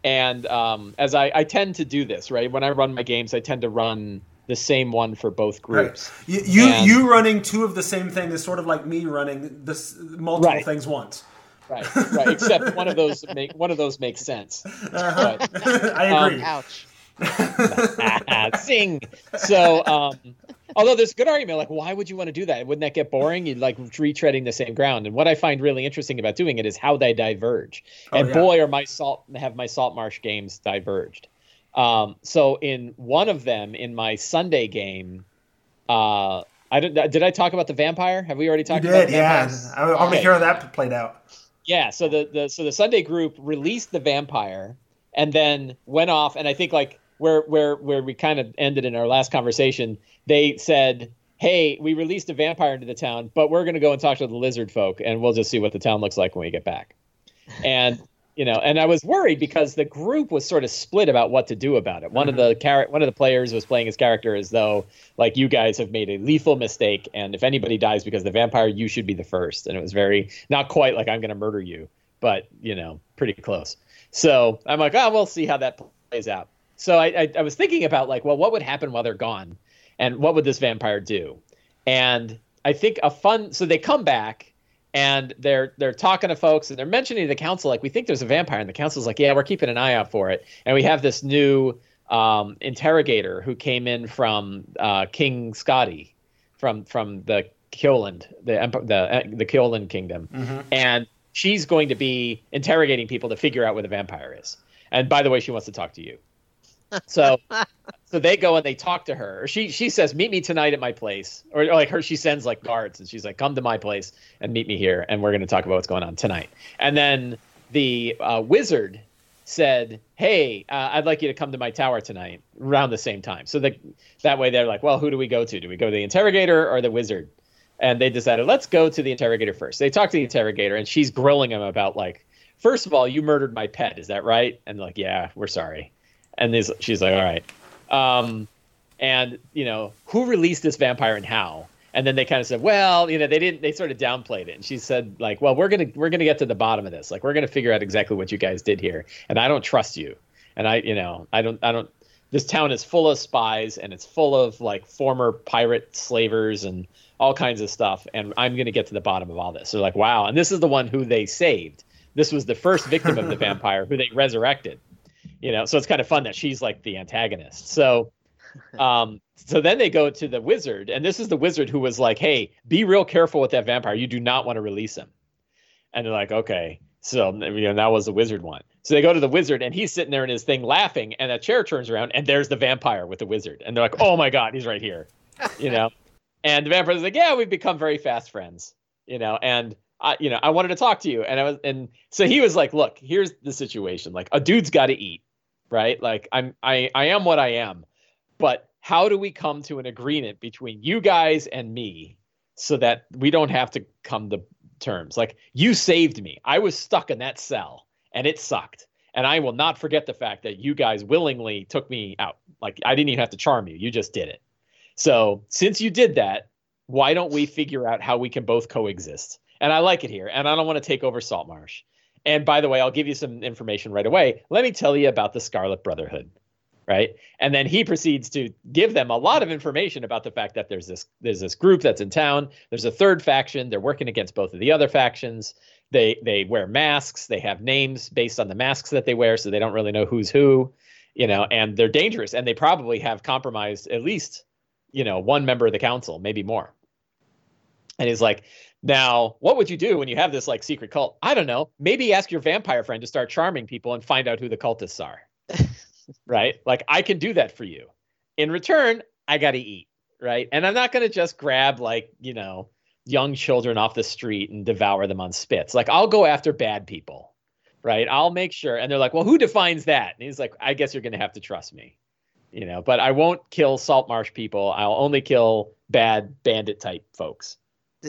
And um, as I, I tend to do this, right? When I run my games, I tend to run the same one for both groups. Right. You you, and, you, running two of the same thing is sort of like me running this multiple right. things once. Right, right. Except one of those make one of those makes sense. Uh-huh. But, [laughs] I agree. Um, ouch. [laughs] Sing. So um, Although there's good argument, like why would you want to do that? Wouldn't that get boring? You'd like retreading the same ground. And what I find really interesting about doing it is how they diverge. Oh, and yeah. boy, are my salt have my Saltmarsh games diverged. Um, so in one of them, in my Sunday game, uh, I did, did I talk about the vampire? Have we already talked you did, about? Yeah, I, want to hear how that played out. Yeah, so the, the so the Sunday group released the vampire and then went off, and I think like where where where we kind of ended in our last conversation, they said, "Hey, we released a vampire into the town, but we're going to go and talk to the lizard folk, and we'll just see what the town looks like when we get back." And you know, and I was worried because the group was sort of split about what to do about it. One mm-hmm. of the char- one of the players was playing his character as though like you guys have made a lethal mistake, and if anybody dies because of the vampire, you should be the first. And it was very not quite like I'm going to murder you, but you know, pretty close. So I'm like, oh, we'll see how that plays out. So I, I, I was thinking about like, well, what would happen while they're gone, and what would this vampire do? And I think a fun. So they come back and they're they're talking to folks and they're mentioning to the council like we think there's a vampire and the council's like yeah we're keeping an eye out for it. And we have this new um, interrogator who came in from uh, King Skotti from from the Keoland the the the Keoland kingdom. Mm-hmm. and she's going to be interrogating people to figure out where the vampire is. And by the way she wants to talk to you so so they go and they talk to her. She she says, "Meet me tonight at my place," or, or, like her. She sends like guards, and she's like, "Come to my place and meet me here, and we're going to talk about what's going on tonight." And then the uh, wizard said, "Hey, uh, I'd like you to come to my tower tonight around the same time." So that that way they're like, "Well, who do we go to? Do we go to the interrogator or the wizard?" And they decided, "Let's go to the interrogator first. They talk to the interrogator, and she's grilling him about like, first of all, you murdered my pet. Is that right?" And like, "Yeah, we're sorry." And this, she's like, all right. Um, and you know, who released this vampire and how? And then they kind of said, well, you know, they didn't. They sort of downplayed it. And she said, like, well, we're gonna we're gonna get to the bottom of this. Like, we're gonna figure out exactly what you guys did here. And I don't trust you. And I, you know, I don't I don't. This town is full of spies and it's full of like former pirate slavers and all kinds of stuff. And I'm gonna get to the bottom of all this. So like, wow. And this is the one who they saved. This was the first victim of the [laughs] vampire who they resurrected you know so it's kind of fun that she's like the antagonist. So [laughs] um so then they go to the wizard and this is the wizard who was like hey be real careful with that vampire. You do not want to release him. And they're like okay. So you know that was the wizard one. So they go to the wizard and he's sitting there in his thing laughing and a chair turns around and there's the vampire with the wizard. And they're like oh my god he's right here you know? [laughs] And the vampire's like yeah we've become very fast friends you know? And I, you know, I wanted to talk to you, and I was, and so he was like, "Look, here's the situation. Like, a dude's got to eat right? Like I'm I I am what I am. But how do we come to an agreement between you guys and me so that we don't have to come to terms? Like you saved me. I was stuck in that cell and it sucked. And I will not forget the fact that you guys willingly took me out. Like I didn't even have to charm you. You just did it. So, since you did that, why don't we figure out how we can both coexist? And I like it here. And I don't want to take over Saltmarsh. And by the way, I'll give you some information right away. Let me tell you about the Scarlet Brotherhood, right? And then he proceeds to give them a lot of information about the fact that there's this there's this group that's in town. There's a third faction. They're working against both of the other factions. They they wear masks. They have names based on the masks that they wear, so they don't really know who's who, you know. And they're dangerous, and they probably have compromised at least, you know, one member of the council, maybe more. And he's like, now, what would you do when you have this like secret cult? I don't know. Maybe ask your vampire friend to start charming people and find out who the cultists are. [laughs] right? Like I can do that for you. In return, I got to eat, right? And I'm not going to just grab like, you know, young children off the street and devour them on spits. Like I'll go after bad people, right? I'll make sure. And they're like, well, who defines that? And he's like, I guess you're going to have to trust me, you know, but I won't kill salt marsh people. I'll only kill bad bandit type folks.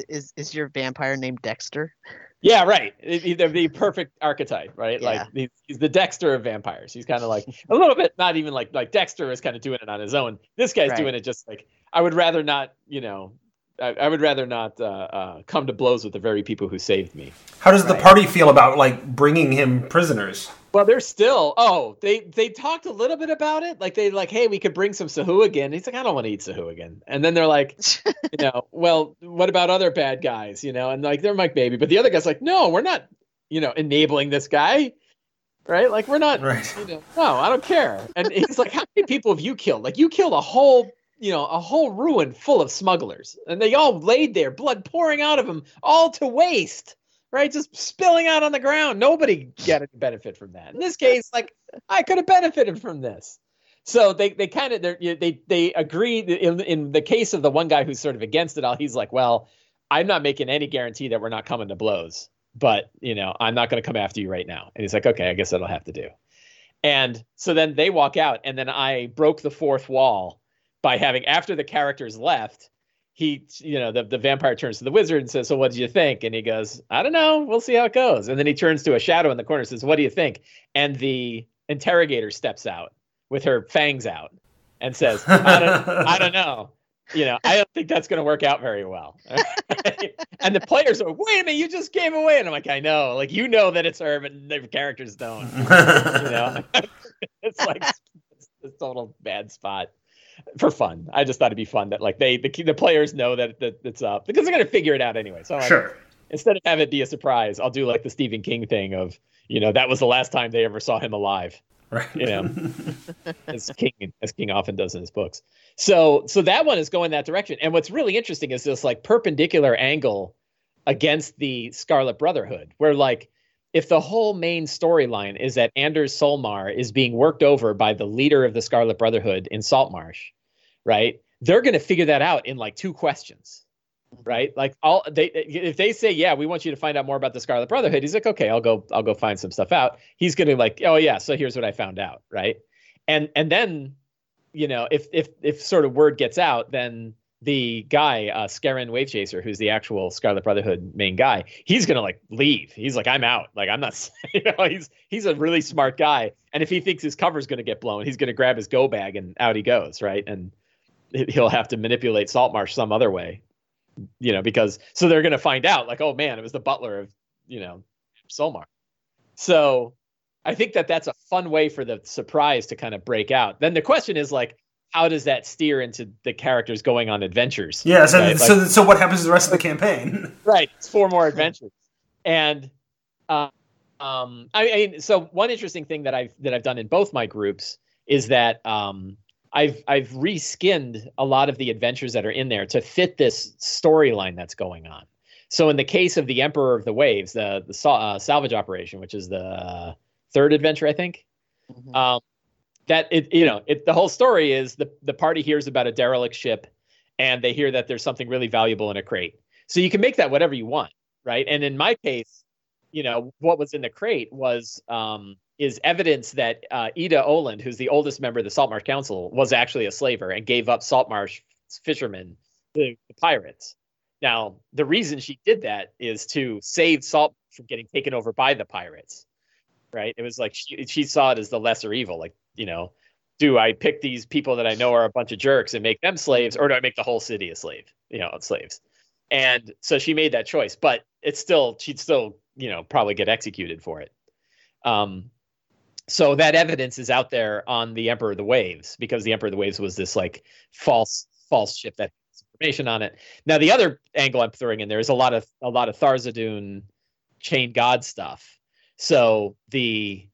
Is is your vampire named Dexter? Yeah, right. They're the perfect archetype, right? Yeah. Like he's, he's the Dexter of vampires. He's kind of like a little bit, not even like like Dexter is kind of doing it on his own. This guy's Right. doing it just like I would rather not, you know, I, I would rather not uh, uh, come to blows with the very people who saved me. How does the party feel about like bringing him prisoners? Well, they're still. Oh, they they talked a little bit about it. Like they like, hey, we could bring some Sahuagin. He's like, I don't want to eat Sahuagin. And then they're like, [laughs] you know, well, what about other bad guys? You know, and like they're Mike Baby, but the other guy's like, no, we're not, you know, enabling this guy, right? Like we're not, Right. you know, no, I don't care. And he's like, how many people have you killed? Like you killed a whole, you know, a whole ruin full of smugglers, and they all laid there, blood pouring out of them, all to waste. Right, just spilling out on the ground. Nobody got any benefit from that. In this case, like I could have benefited from this. So they they kind of they they agree in in the case of the one guy who's sort of against it all. He's like, well, I'm not making any guarantee that we're not coming to blows, but you know, I'm not going to come after you right now. And he's like, okay, I guess that'll have to do. And so then they walk out, and then I broke the fourth wall by having after the characters left. He, you know, the, the vampire turns to the wizard and says, "So what do you think?" And he goes, "I don't know. We'll see how it goes." And then he turns to a shadow in the corner and says, "What do you think?" And the interrogator steps out with her fangs out and says, "I don't, I don't know. You know, I don't think that's going to work out very well." [laughs] and the players are, "Wait a minute, you just gave away." And I'm like, "I know. Like you know that it's her, but the characters don't." You know, [laughs] [laughs] it's like it's a total bad spot for fun. I just thought it'd be fun that like they the the players know that, that it's up because they're gonna figure it out anyway. So I'm like, sure. instead of have it be a surprise, I'll do like the Stephen King thing of you know that was the last time they ever saw him alive. Right. You know, [laughs] as King as King often does in his books. So so that one is going that direction. And what's really interesting is this like perpendicular angle against the Scarlet Brotherhood, where like if the whole main storyline is that Anders Solmar is being worked over by the leader of the Scarlet Brotherhood in Saltmarsh, right? They're going to figure that out in like two questions, right? Like all they if they say, "Yeah, we want you to find out more about the Scarlet Brotherhood," he's like, "Okay, I'll go I'll go find some stuff out." He's going to like, "Oh yeah, so here's what I found out," right? And and then, you know, if if if sort of word gets out, then the guy, uh, Skerrin Wavechaser, who's the actual Scarlet Brotherhood main guy, he's gonna like leave. He's like, I'm out. Like I'm not. [laughs] You know, he's he's a really smart guy, and if he thinks his cover's gonna get blown, he's gonna grab his go bag and out he goes, right? And he- he'll have to manipulate Saltmarsh some other way, you know, because so they're gonna find out, like, oh man, it was the butler of you know Solmar. So I think that that's a fun way for the surprise to kind of break out. Then the question is like, how does that steer into the characters going on adventures? Yeah. So, right? so, so what happens to the rest of the campaign? [laughs] right it's four more adventures and uh, um I, I so one interesting thing that i've that i've done in both my groups is that um i've i've reskinned a lot of the adventures that are in there to fit this storyline that's going on so in the case of the emperor of the waves the the uh, salvage operation which is the third adventure i think Mhm. um, that it you know it the whole story is the the party hears about a derelict ship and they hear that there's something really valuable in a crate so you can make that whatever you want right and in my case you know what was in the crate was um is evidence that uh, Ida Oland, who's the oldest member of the Saltmarsh Council, was actually a slaver and gave up Saltmarsh fishermen to the pirates. Now, the reason she did that is to save Salt from getting taken over by the pirates right? It was like she she saw it as the lesser evil. Like, you know, do I pick these people that I know are a bunch of jerks and make them slaves, or do I make the whole city a slave? You know, slaves. And so she made that choice, but it's still she'd still you know probably get executed for it. Um, so that evidence is out there on the Emperor of the Waves because the Emperor of the Waves was this like false false ship that has information on it. Now the other angle I'm throwing in there is a lot of a lot of Tharzadun chain god stuff. So the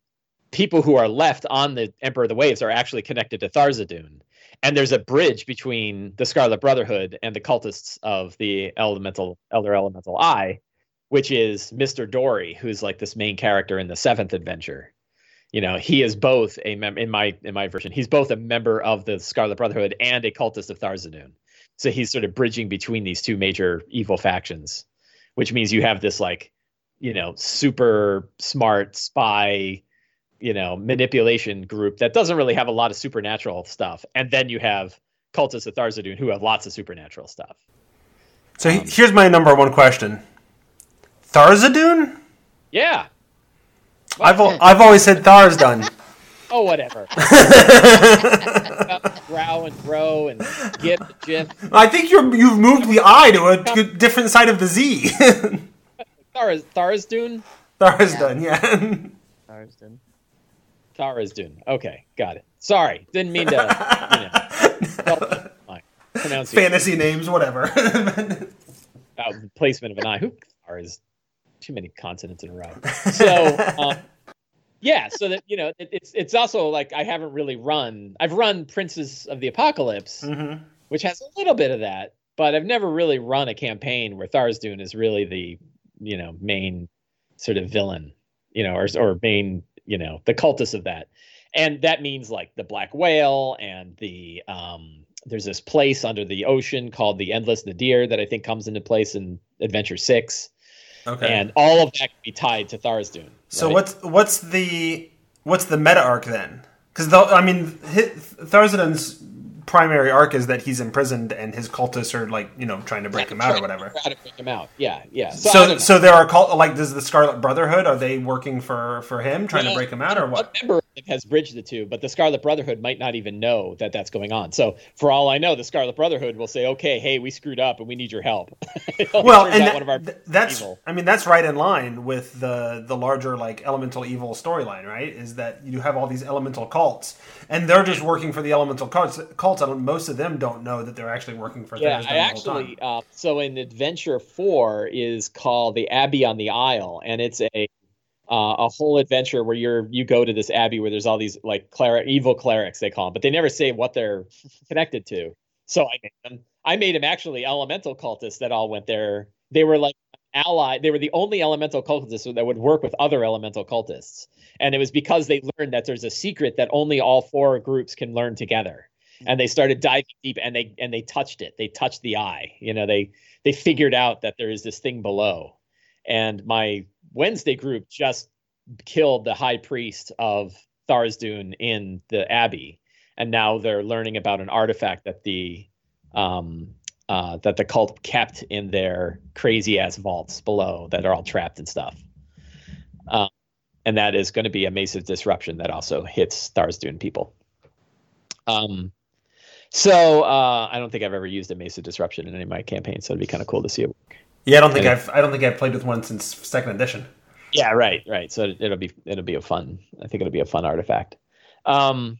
people who are left on the Emperor of the Waves are actually connected to Tharzadun. and there's a bridge between the Scarlet Brotherhood and the cultists of the Elemental Elder Elemental Eye, which is Mister Dory, who's like this main character in the seventh adventure. You know, he is both a member in my in my version. He's both a member of the Scarlet Brotherhood and a cultist of Tharizdun. So he's sort of bridging between these two major evil factions, which means you have this like, you know, super smart spy you know manipulation group that doesn't really have a lot of supernatural stuff, and then you have cultists of Tharzadun who have lots of supernatural stuff. So um, here's my number one question: Tharzadun? Yeah. I've I've always said Tharizdun. [laughs] oh, whatever. [laughs] grow and grow and get the gif. I think you're you've moved the I to a different side of the Z. [laughs] Thariz Tharizdun. Tharizdun, yeah. yeah. Tharizdun. Dune. Okay, got it. Sorry, didn't mean to. You know, [laughs] pronounce fantasy names, whatever. [laughs] About the placement of an eye. Who is too many consonants in a row. So. [laughs] Um, yeah, so that you know, it, it's it's also like I haven't really run. I've run Princes of the Apocalypse, mm-hmm. which has a little bit of that, but I've never really run a campaign where Tharizdun is really the you know main sort of villain, you know, or or main you know the cultists of that. And that means like the black whale and the um there's this place under the ocean called the endless nadir that i think comes into place in adventure 6 okay. And all of that can be tied to tharizdun so right? what's what's the what's the meta arc then? Because i mean tharizdun's primary arc is that he's imprisoned and his cultists are like you know trying to break yeah, him out or whatever. Try to break him out. Yeah, yeah. So so, so there are cult like does the Scarlet Brotherhood are they working for for him trying well, to break him out or what? Has bridged the two, but the Scarlet Brotherhood might not even know that that's going on. So for all I know, the Scarlet Brotherhood will say, "Okay, hey, we screwed up and we need your help." [laughs] well, and that, that's evil. I mean that's right in line with the the larger like elemental evil storyline, right? Is that you have all these elemental cults and they're just working for the elemental cults. cults. I don't, most of them don't know that they're actually working for. Yeah, I actually. Uh, so in Adventure Four is called the Abbey on the Isle, and it's a uh, a whole adventure where you're you go to this abbey where there's all these like cleric, evil clerics they call them, but they never say what they're [laughs] connected to. So I made them. I made them actually elemental cultists that all went there. They were like ally. They were the only elemental cultists that would work with other elemental cultists and it was because they learned that there's a secret that only all four groups can learn together and they started diving deep and they and they touched it they touched the eye you know they they figured out that there is this thing below and my wednesday group just killed the high priest of tharizdun in the abbey and now they're learning about an artifact that the um uh, that the cult kept in their crazy ass vaults below that are all trapped and stuff um, and that is going to be a massive disruption that also hits Tharizdun people. Um, so uh, I don't think I've ever used a massive disruption in any of my campaigns, so it'd be kind of cool to see it. Yeah, I don't think and I've I don't think I've played with one since second edition. Yeah, right, right. So it'll be it'll be a fun. I think it'll be a fun artifact. Um,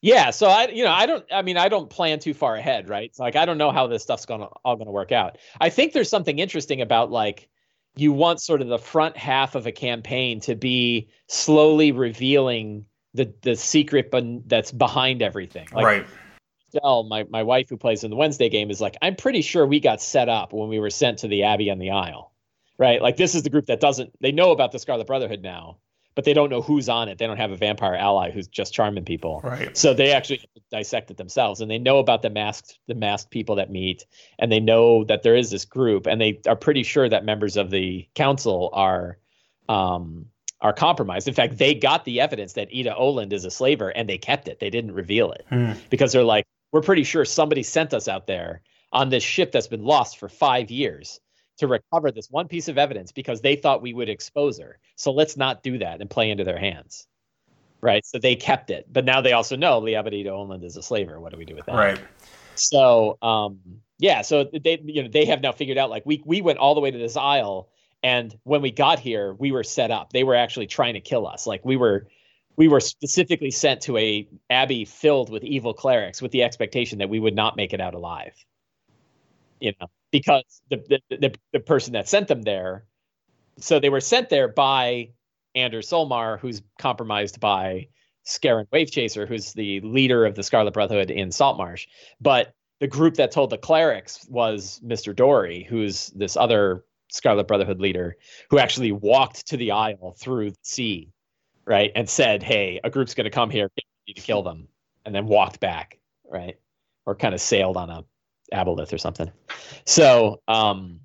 yeah, so I you know I don't I mean I don't plan too far ahead, right? So like I don't know how this stuff's gonna all gonna work out. I think there's something interesting about like you want sort of the front half of a campaign to be slowly revealing the the secret but that's behind everything. Like, right. Stell, my my wife who plays in the Wednesday game is like, I'm pretty sure we got set up when we were sent to the Abbey on the Isle. Right? Like this is the group that doesn't they know about the Scarlet Brotherhood now but they don't know who's on it. They don't have a vampire ally who's just charming people. Right. So they actually dissect it themselves, and they know about the masked the masked people that meet, and they know that there is this group, and they are pretty sure that members of the council are. Um, are compromised. In fact, they got the evidence that Ida Oland is a slaver and they kept it. They didn't reveal it hmm. because they're like, we're pretty sure somebody sent us out there on this ship that's been lost for five years to recover this one piece of evidence because they thought we would expose her. So let's not do that and play into their hands. Right. So they kept it. But now they also know Liabadita Oland is a slaver. What do we do with that? Right. So um yeah, so they you know they have now figured out like we we went all the way to this isle and when we got here, we were set up. They were actually trying to kill us. Like we were we were specifically sent to a abbey filled with evil clerics with the expectation that we would not make it out alive. You know, because the, the, the, the person that sent them there, so they were sent there by Anders Solmar, who's compromised by Skerrin Wavechaser, who's the leader of the Scarlet Brotherhood in Saltmarsh. But the group that told the clerics was Mr. Dory, who's this other Scarlet Brotherhood leader who actually walked to the Isle through the sea, right, and said, "Hey, a group's going to come here, we need to kill them," and then walked back, right, or kind of sailed on a aboleth or something. So, um,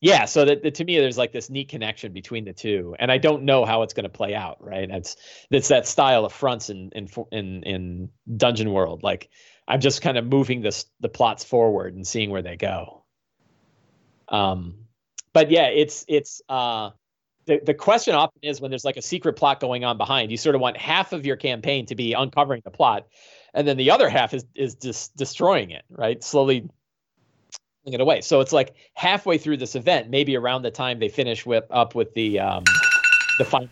yeah, so that, that, to me, there's like this neat connection between the two, and I don't know how it's going to play out, right? It's it's that style of fronts in in in, in Dungeon World, like. I'm just kind of moving this the plots forward and seeing where they go. Um, but yeah, it's it's uh, the the question often is when there's like a secret plot going on behind, you sort of want half of your campaign to be uncovering the plot, and then the other half is is just destroying it, right? Slowly it away. So it's like halfway through this event, maybe around the time they finish with up with the um, the final.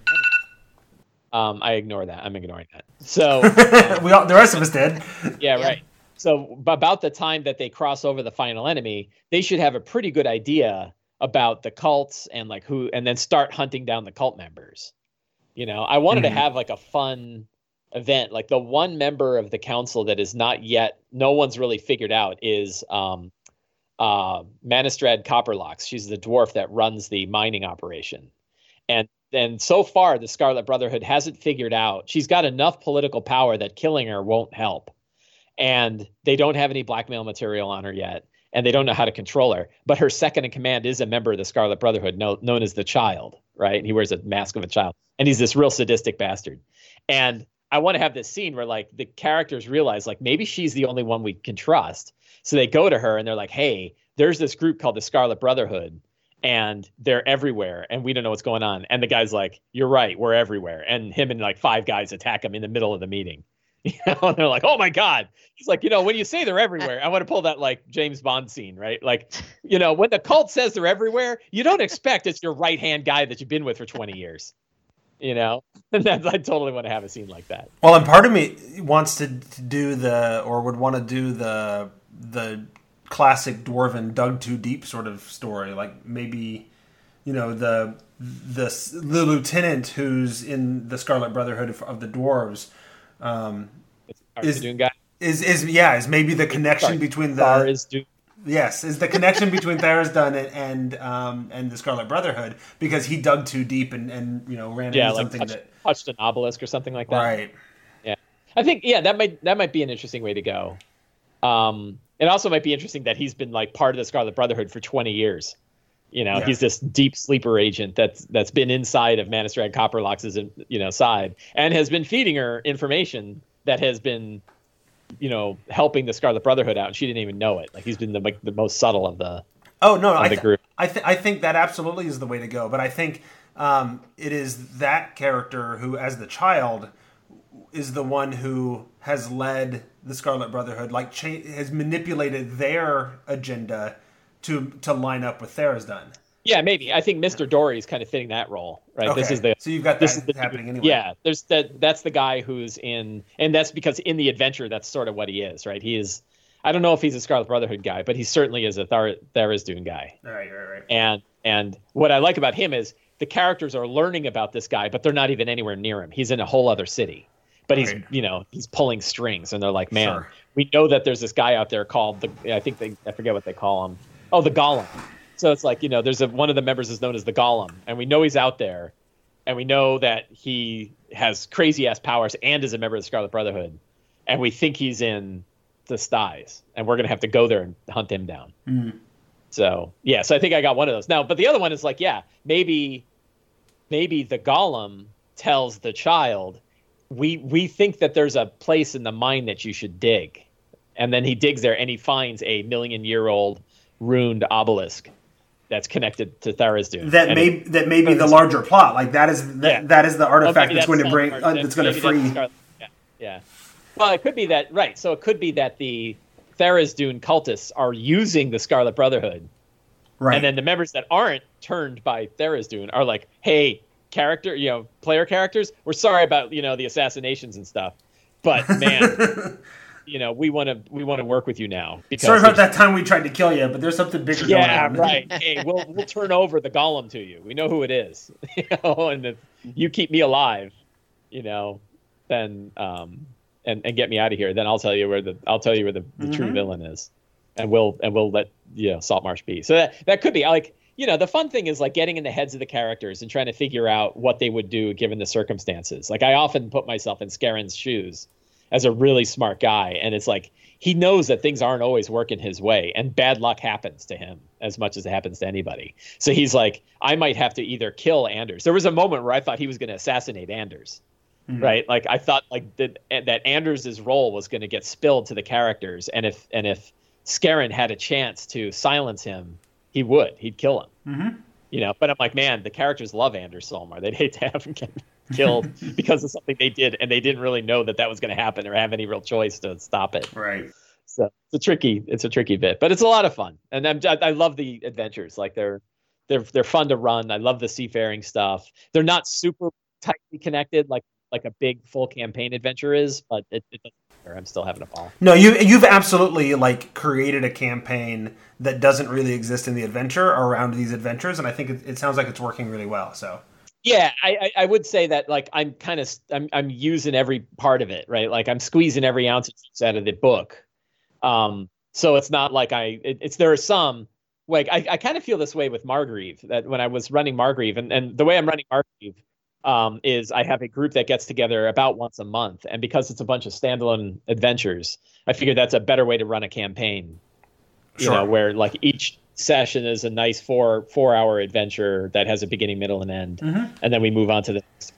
Um, I ignore that. I'm ignoring that. So [laughs] um, we all, the rest of us did. Yeah, yeah, right. So about the time that they cross over the final enemy, they should have a pretty good idea about the cults and like who and then start hunting down the cult members. You know i wanted mm-hmm. to have like a fun event. Like the one member of the council that is not yet no one's really figured out is um uh Manistrad Copperlocks. She's the dwarf that runs the mining operation. And then so far the scarlet brotherhood hasn't figured out she's got enough political power that killing her won't help. And they don't have any blackmail material on her yet and they don't know how to control her. But her second in command is a member of the Scarlet Brotherhood, no, known as the Child, right? And he wears a mask of a child, and he's this real sadistic bastard. And I want to have this scene where like the characters realize like maybe she's the only one we can trust. So they go to her and they're like, "Hey, there's this group called the Scarlet Brotherhood." And they're everywhere, and we don't know what's going on. And the guy's like, "You're right, we're everywhere." And him and like five guys attack him in the middle of the meeting. [laughs] You know, and they're like, "Oh my god!" He's like, you know, when you say they're everywhere, I want to pull that like James Bond scene, right? Like, [laughs] you know, when the cult says they're everywhere, you don't expect it's your right hand guy that you've been with for twenty years. You know, [laughs] and that's I totally want to have a scene like that. Well, and part of me wants to, to do the or would want to do the the classic dwarven dug too deep sort of story, like maybe you know the the the lieutenant who's in the Scarlet Brotherhood of, of the dwarves um, is guy. Is is yeah is maybe the connection Sorry, between the is Doom. Yes, is the connection between Tharizdun and and, um, and the Scarlet Brotherhood because he dug too deep and, and you know ran yeah, into like something touched, that touched an obelisk or something like that. Right. Yeah, I think yeah that might that might be an interesting way to go. Um, it also might be interesting that he's been like part of the Scarlet Brotherhood for twenty years. You know, yeah. he's this deep sleeper agent that's that's been inside of Manistrad Copperlocks' you know side and has been feeding her information that has been you know helping the Scarlet Brotherhood out, and she didn't even know it. Like he's been the like, the most subtle of the oh no, I, th- group. I, th- I think that absolutely is the way to go. But I think um, it is that character who, as the child, is the one who has led the Scarlet Brotherhood, like cha- has manipulated their agenda to to line up with Tharizdun. Yeah, maybe. I think Mr. Dory is kind of fitting that role, right? Okay. This is the so you've got this is the, happening anyway. Yeah, there's that. That's the guy who's in, and that's because in the adventure, that's sort of what he is, right? He is. I don't know if he's a Scarlet Brotherhood guy, but he certainly is a Thar- Tharizdun guy. Right, right, right. And and what I like about him is the characters are learning about this guy, but they're not even anywhere near him. He's in a whole other city, but he's you know he's pulling strings, and they're like, man, sure. we know that there's this guy out there called the I think they I forget what they call him. Oh, the Golem so it's like you know, there's a one of the members is known as the Golem, and we know he's out there, and we know that he has crazy ass powers and is a member of the Scarlet Brotherhood, and we think he's in the Styes, and we're gonna have to go there and hunt him down. Mm. So yeah, so I think I got one of those now, but the other one is like, yeah, maybe, maybe the Golem tells the child, we we think that there's a place in the mine that you should dig, and then he digs there and he finds a million year old ruined obelisk that's connected to Tharizdun. That may it, that may be the larger plot. Like that is that, yeah. that is the artifact well, that's, that's, going to bring uh, that's going to free. yeah, yeah. Well, it could be that right. So it could be that the Tharizdun cultists are using the Scarlet Brotherhood, right? And then the members that aren't turned by Tharizdun are like, "Hey, character, you know, player characters, we're sorry about you know the assassinations and stuff, but man." [laughs] you know, we want to we want to work with you now. Because Sorry about that time we tried to kill you, but there's something bigger yeah, going on. right. [laughs] Hey, we'll we'll turn over the golem to you. We know who it is. [laughs] You know, and if you keep me alive, you know, then um, and and get me out of here, then I'll tell you where the I'll tell you where the, the Mm-hmm. true villain is, and we'll and we'll let you know Saltmarsh be. So that that could be like you know the fun thing is like getting in the heads of the characters and trying to figure out what they would do given the circumstances. Like I often put myself in Skerrin's shoes as a really smart guy, and it's like he knows that things aren't always working his way, and bad luck happens to him as much as it happens to anybody. So he's like, I might have to either kill Anders. There was a moment where I thought he was going to assassinate Anders right like i thought like that that anders's role was going to get spilled to the characters and if and if Skerrin had a chance to silence him he would he'd kill him mm-hmm. you know but i'm like man the characters love anders solmar they'd hate to have him get killed [laughs] because of something they did and they didn't really know that that was going to happen or have any real choice to stop it. Right. so it's a tricky it's a tricky bit but it's a lot of fun. And I'm, i love the adventures. Like they're they're they're fun to run. I love the seafaring stuff. They're not super tightly connected like like a big full campaign adventure is but it, it i'm still having a ball. No, you you've absolutely like created a campaign that doesn't really exist in the adventure around these adventures, and I think it, it sounds like it's working really well. So yeah I, I i would say that like i'm kind of I'm, I'm using every part of it right like i'm squeezing every ounce out of the book um so it's not like i it, it's there are some like i, I kind of feel this way with Margreve that when i was running Margreve and, and the way i'm running Margreve um, is I have a group that gets together about once a month, and because it's a bunch of standalone adventures, I figured that's a better way to run a campaign. You Sure. know, where like each session is a nice four four hour adventure that has a beginning, middle, and end, and then we move on to the next.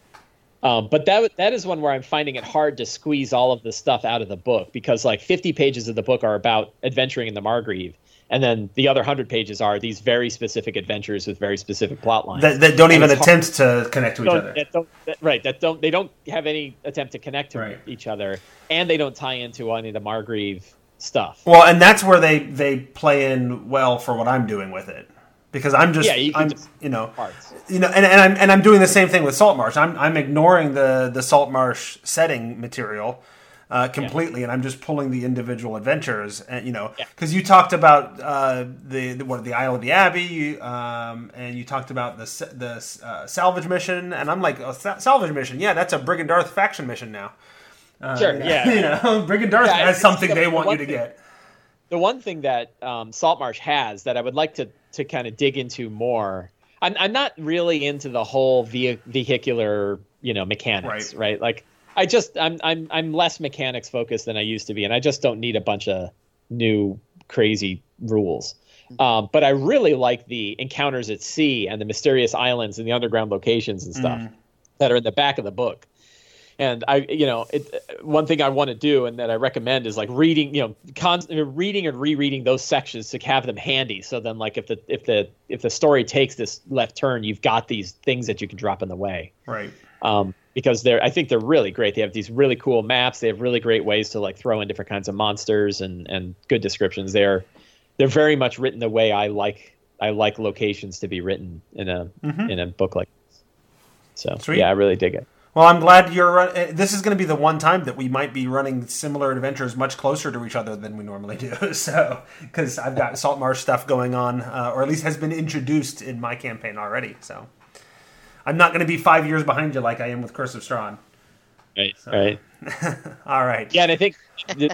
Um, but that that is one where I'm finding it hard to squeeze all of the stuff out of the book because like 50 pages of the book are about adventuring in the Margreve, and then the other 100 pages are these very specific adventures with very specific plot lines that, that don't And even it's hard- attempt to connect to each other. that don't that, right that don't they don't have any attempt to connect to Right. each other and they don't tie into any of the Margreve stuff Well, and that's where they they play in well for what I'm doing with it because I'm just Yeah, you I'm you know parts you know and, and I'm and I'm doing the same thing with Saltmarsh. I'm I'm ignoring the the Saltmarsh setting material. Uh, completely, and I'm just pulling the individual adventures, and you know, Yeah. because you talked about uh, the, the what the Isle of the Abbey, you, um, and you talked about the the uh, salvage mission, and I'm like, oh, sa- salvage mission, yeah, that's a Brigand Darth faction mission now. Sure [laughs] you know, yeah you know, Brigand Darth Yeah, has something the- they the want you to thing- get. the one thing that um, Saltmarsh has that I would like to to kind of dig into more. I'm I'm not really into the whole ve- vehicular you know mechanics, Right. right? Like I just I'm I'm I'm less mechanics focused than I used to be, and I just don't need a bunch of new crazy rules. Um, but I really like the encounters at sea and the mysterious islands and the underground locations and stuff that are in the back of the book and I, you know, it, one thing I want to do and that I recommend is like reading, you know, con- reading and rereading those sections to have them handy. So then, like, if the if the if the story takes this left turn, you've got these things that you can drop in the way. Right. Um, because they're, I think they're really great. They have these really cool maps. They have really great ways to like throw in different kinds of monsters and and good descriptions. They're they're very much written the way I like I like locations to be written in a in a book like this. So Sweet. yeah, I really dig it. Well, I'm glad you're. run- uh, This is going to be the one time that we might be running similar adventures much closer to each other than we normally do. [laughs] So, because I've got Saltmarsh stuff going on, uh, or at least has been introduced in my campaign already. So, I'm not going to be five years behind you like I am with Curse of Strahd. Right. Right. [laughs] All right. Yeah, and I think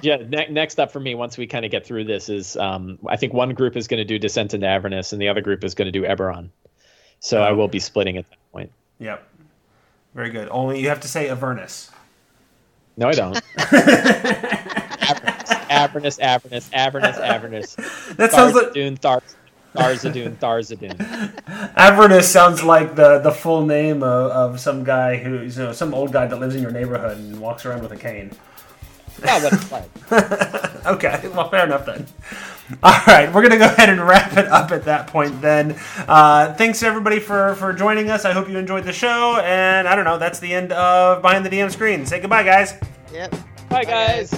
yeah, ne- next up for me, once we kind of get through this, is um, I think one group is going to do Descent into Avernus, and the other group is going to do Eberron. So I will be splitting at that point. Yep. Very good. Only you have to say Avernus. No, I don't. [laughs] Avernus, Avernus, Avernus, Avernus. [laughs] That sounds like Tharizdun, Thar- Tharizdun, Tharizdun. [laughs] Avernus sounds like the the full name of, of some guy who's you know some old guy that lives in your neighborhood and walks around with a cane. What it's like. Okay, well, fair enough then. [laughs] All right, we're gonna go ahead and wrap it up at that point. Then, uh, thanks everybody for for joining us. I hope you enjoyed the show, and I don't know, that's the end of behind the DM screen. Say goodbye, guys. Yep. Bye, guys.